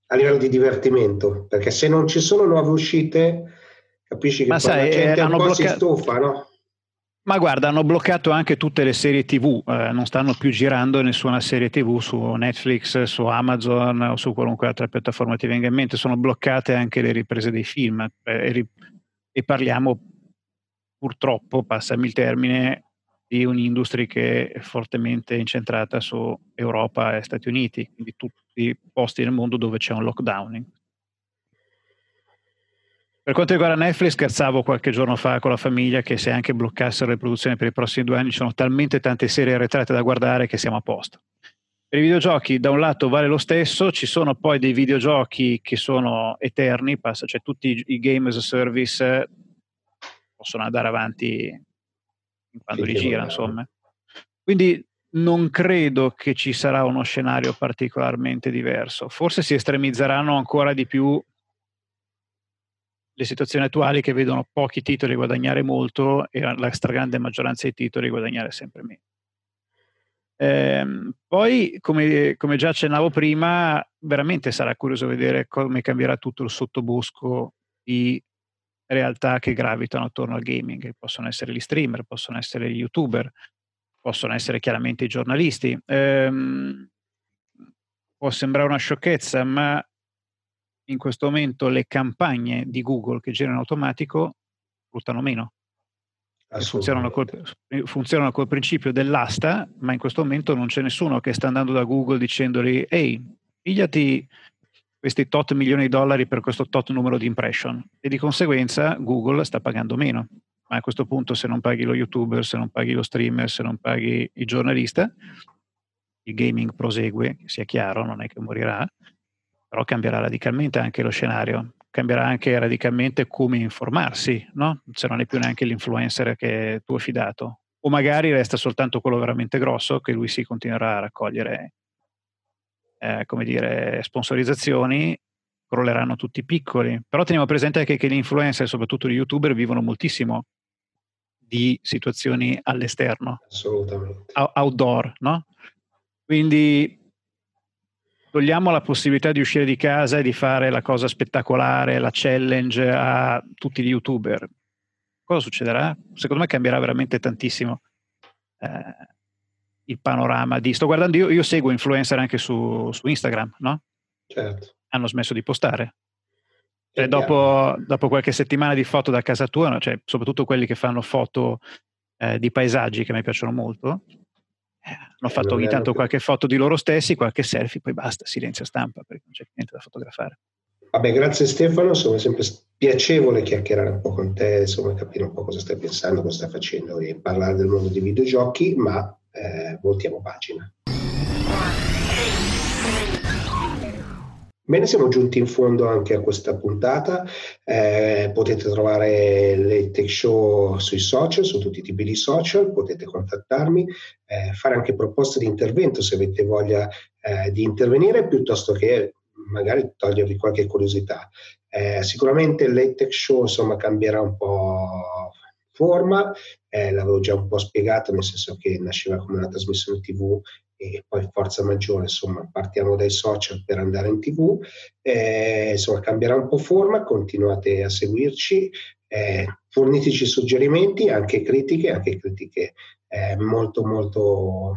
A livello di divertimento, perché se non ci sono nuove uscite, capisci che Ma sai, la gente un po' blocca... si stufa, no? Ma guarda, hanno bloccato anche tutte le serie TV, eh, non stanno più girando nessuna serie TV su Netflix, su Amazon o su qualunque altra piattaforma ti venga in mente, sono bloccate anche le riprese dei film eh, e, parliamo purtroppo, passami il termine, di un'industria che è fortemente incentrata su Europa e Stati Uniti, quindi tutti i posti nel mondo dove c'è un lockdown. Per quanto riguarda Netflix, scherzavo qualche giorno fa con la famiglia che se anche bloccassero le produzioni per i prossimi due anni ci sono talmente tante serie arretrate da guardare che siamo a posto. Per i videogiochi, da un lato vale lo stesso, ci sono poi dei videogiochi che sono eterni, cioè tutti i game as a service possono andare avanti quando li gira, insomma. Quindi non credo che ci sarà uno scenario particolarmente diverso. Forse si estremizzeranno ancora di più le situazioni attuali che vedono pochi titoli guadagnare molto e la stragrande maggioranza dei titoli guadagnare sempre meno. Eh, poi, come, come, già accennavo prima, veramente sarà curioso vedere come cambierà tutto il sottobosco di realtà che gravitano attorno al gaming. Possono essere gli streamer, possono essere gli youtuber, possono essere chiaramente i giornalisti. Eh, può sembrare una sciocchezza, ma in questo momento le campagne di Google che girano in automatico fruttano meno. Funzionano col, funzionano col, principio dell'asta, ma in questo momento non c'è nessuno che sta andando da Google dicendogli ehi, pigliati questi tot milioni di dollari per questo tot numero di impression e di conseguenza Google sta pagando meno. Ma a questo punto se non paghi lo youtuber, se non paghi lo streamer, se non paghi il giornalista, il gaming prosegue, sia chiaro, non è che morirà, però cambierà radicalmente anche lo scenario, cambierà anche radicalmente come informarsi, no? se non è più neanche l'influencer che è tuo fidato. O magari resta soltanto quello veramente grosso, che lui si continuerà a raccogliere, eh, come dire, sponsorizzazioni, crolleranno tutti i piccoli. Però teniamo presente anche che gli influencer, soprattutto gli youtuber, vivono moltissimo di situazioni all'esterno. Assolutamente. Outdoor, no? Quindi togliamo la possibilità di uscire di casa e di fare la cosa spettacolare, la challenge a tutti gli youtuber, cosa succederà? Secondo me cambierà veramente tantissimo eh, il panorama di... Sto guardando, io, io seguo influencer anche su, su, Instagram, no? Certo. Hanno smesso di postare. Cioè, dopo, dopo, qualche settimana di foto da casa tua, cioè, soprattutto quelli che fanno foto eh, di paesaggi che mi piacciono molto, hanno fatto ogni tanto qualche foto di loro stessi, qualche selfie, poi basta, silenzio stampa perché non c'è niente da fotografare. Vabbè, grazie Stefano, insomma è sempre piacevole chiacchierare un po' con te, insomma capire un po' cosa stai pensando, cosa stai facendo e parlare del mondo dei videogiochi, ma eh, voltiamo pagina. Bene, siamo giunti in fondo anche a questa puntata. Eh, potete trovare le tech show sui social, su tutti i tipi di social, potete contattarmi, eh, fare anche proposte di intervento se avete voglia eh, di intervenire, piuttosto che magari togliervi qualche curiosità. Eh, sicuramente le tech show insomma, cambierà un po' forma, eh, l'avevo già un po' spiegato, nel senso che nasceva come una trasmissione TV e poi forza maggiore, insomma, partiamo dai social per andare in tv, eh, insomma, cambierà un po' forma, continuate a seguirci, eh, forniteci suggerimenti, anche critiche, anche critiche eh, molto molto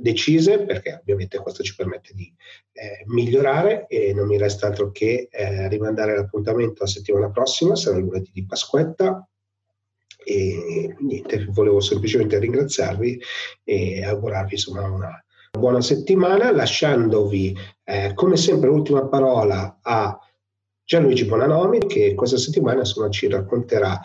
decise, perché ovviamente questo ci permette di eh, migliorare e non mi resta altro che eh, rimandare l'appuntamento la settimana prossima, sarà lunedì di Pasquetta, e niente, volevo semplicemente ringraziarvi e augurarvi insomma una buona settimana, lasciandovi eh, come sempre l'ultima parola a Gianluigi Bonanomi che questa settimana insomma, ci racconterà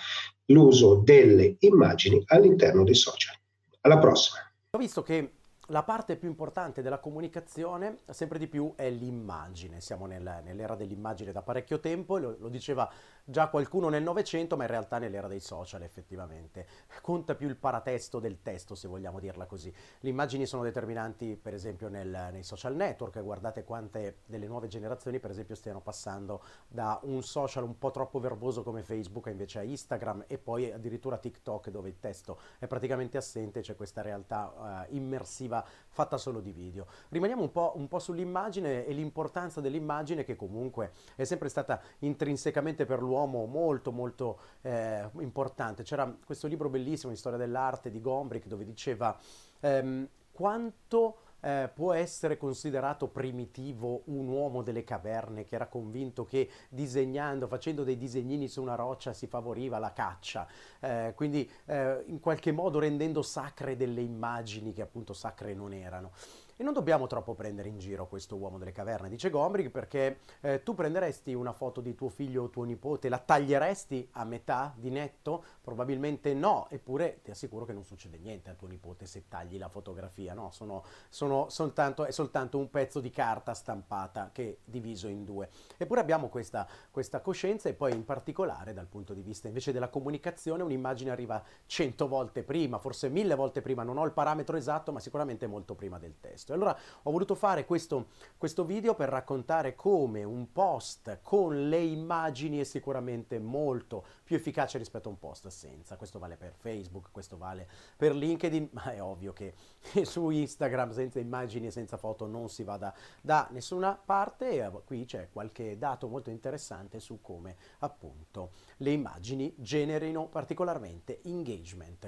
l'uso delle immagini all'interno dei social. Alla prossima. Ho visto che la parte più importante della comunicazione sempre di più è l'immagine. Siamo nel, nell'era dell'immagine da parecchio tempo, lo, lo diceva già qualcuno nel Novecento, ma in realtà nell'era dei social effettivamente. Conta più il paratesto del testo, se vogliamo dirla così. Le immagini sono determinanti, per esempio, nel, nei social network. Guardate quante delle nuove generazioni, per esempio, stiano passando da un social un po' troppo verboso come Facebook invece a Instagram e poi addirittura TikTok, dove il testo è praticamente assente, c'è questa realtà uh, immersiva fatta solo di video. Rimaniamo un po', un po' sull'immagine e l'importanza dell'immagine che comunque è sempre stata intrinsecamente per l'uomo uomo molto molto eh, importante. C'era questo libro bellissimo di storia dell'arte di Gombrich dove diceva ehm, quanto eh, può essere considerato primitivo un uomo delle caverne che era convinto che disegnando, facendo dei disegnini su una roccia si favoriva la caccia, eh, quindi eh, in qualche modo rendendo sacre delle immagini che appunto sacre non erano. E non dobbiamo troppo prendere in giro questo uomo delle caverne, dice Gombrich, perché eh, tu prenderesti una foto di tuo figlio o tuo nipote, la taglieresti a metà di netto? Probabilmente no, eppure ti assicuro che non succede niente a tuo nipote se tagli la fotografia, no? Sono, sono soltanto, è soltanto un pezzo di carta stampata che è diviso in due. Eppure abbiamo questa, questa coscienza e poi in particolare dal punto di vista invece della comunicazione un'immagine arriva cento volte prima, forse mille volte prima, non ho il parametro esatto, ma sicuramente molto prima del testo questo. E allora ho voluto fare questo, questo video per raccontare come un post con le immagini è sicuramente molto più efficace rispetto a un post senza. Questo vale per Facebook, questo vale per LinkedIn, *laughs* ma è ovvio che *laughs* su Instagram senza immagini e senza foto non si vada da nessuna parte e qui c'è qualche dato molto interessante su come appunto le immagini generino particolarmente engagement.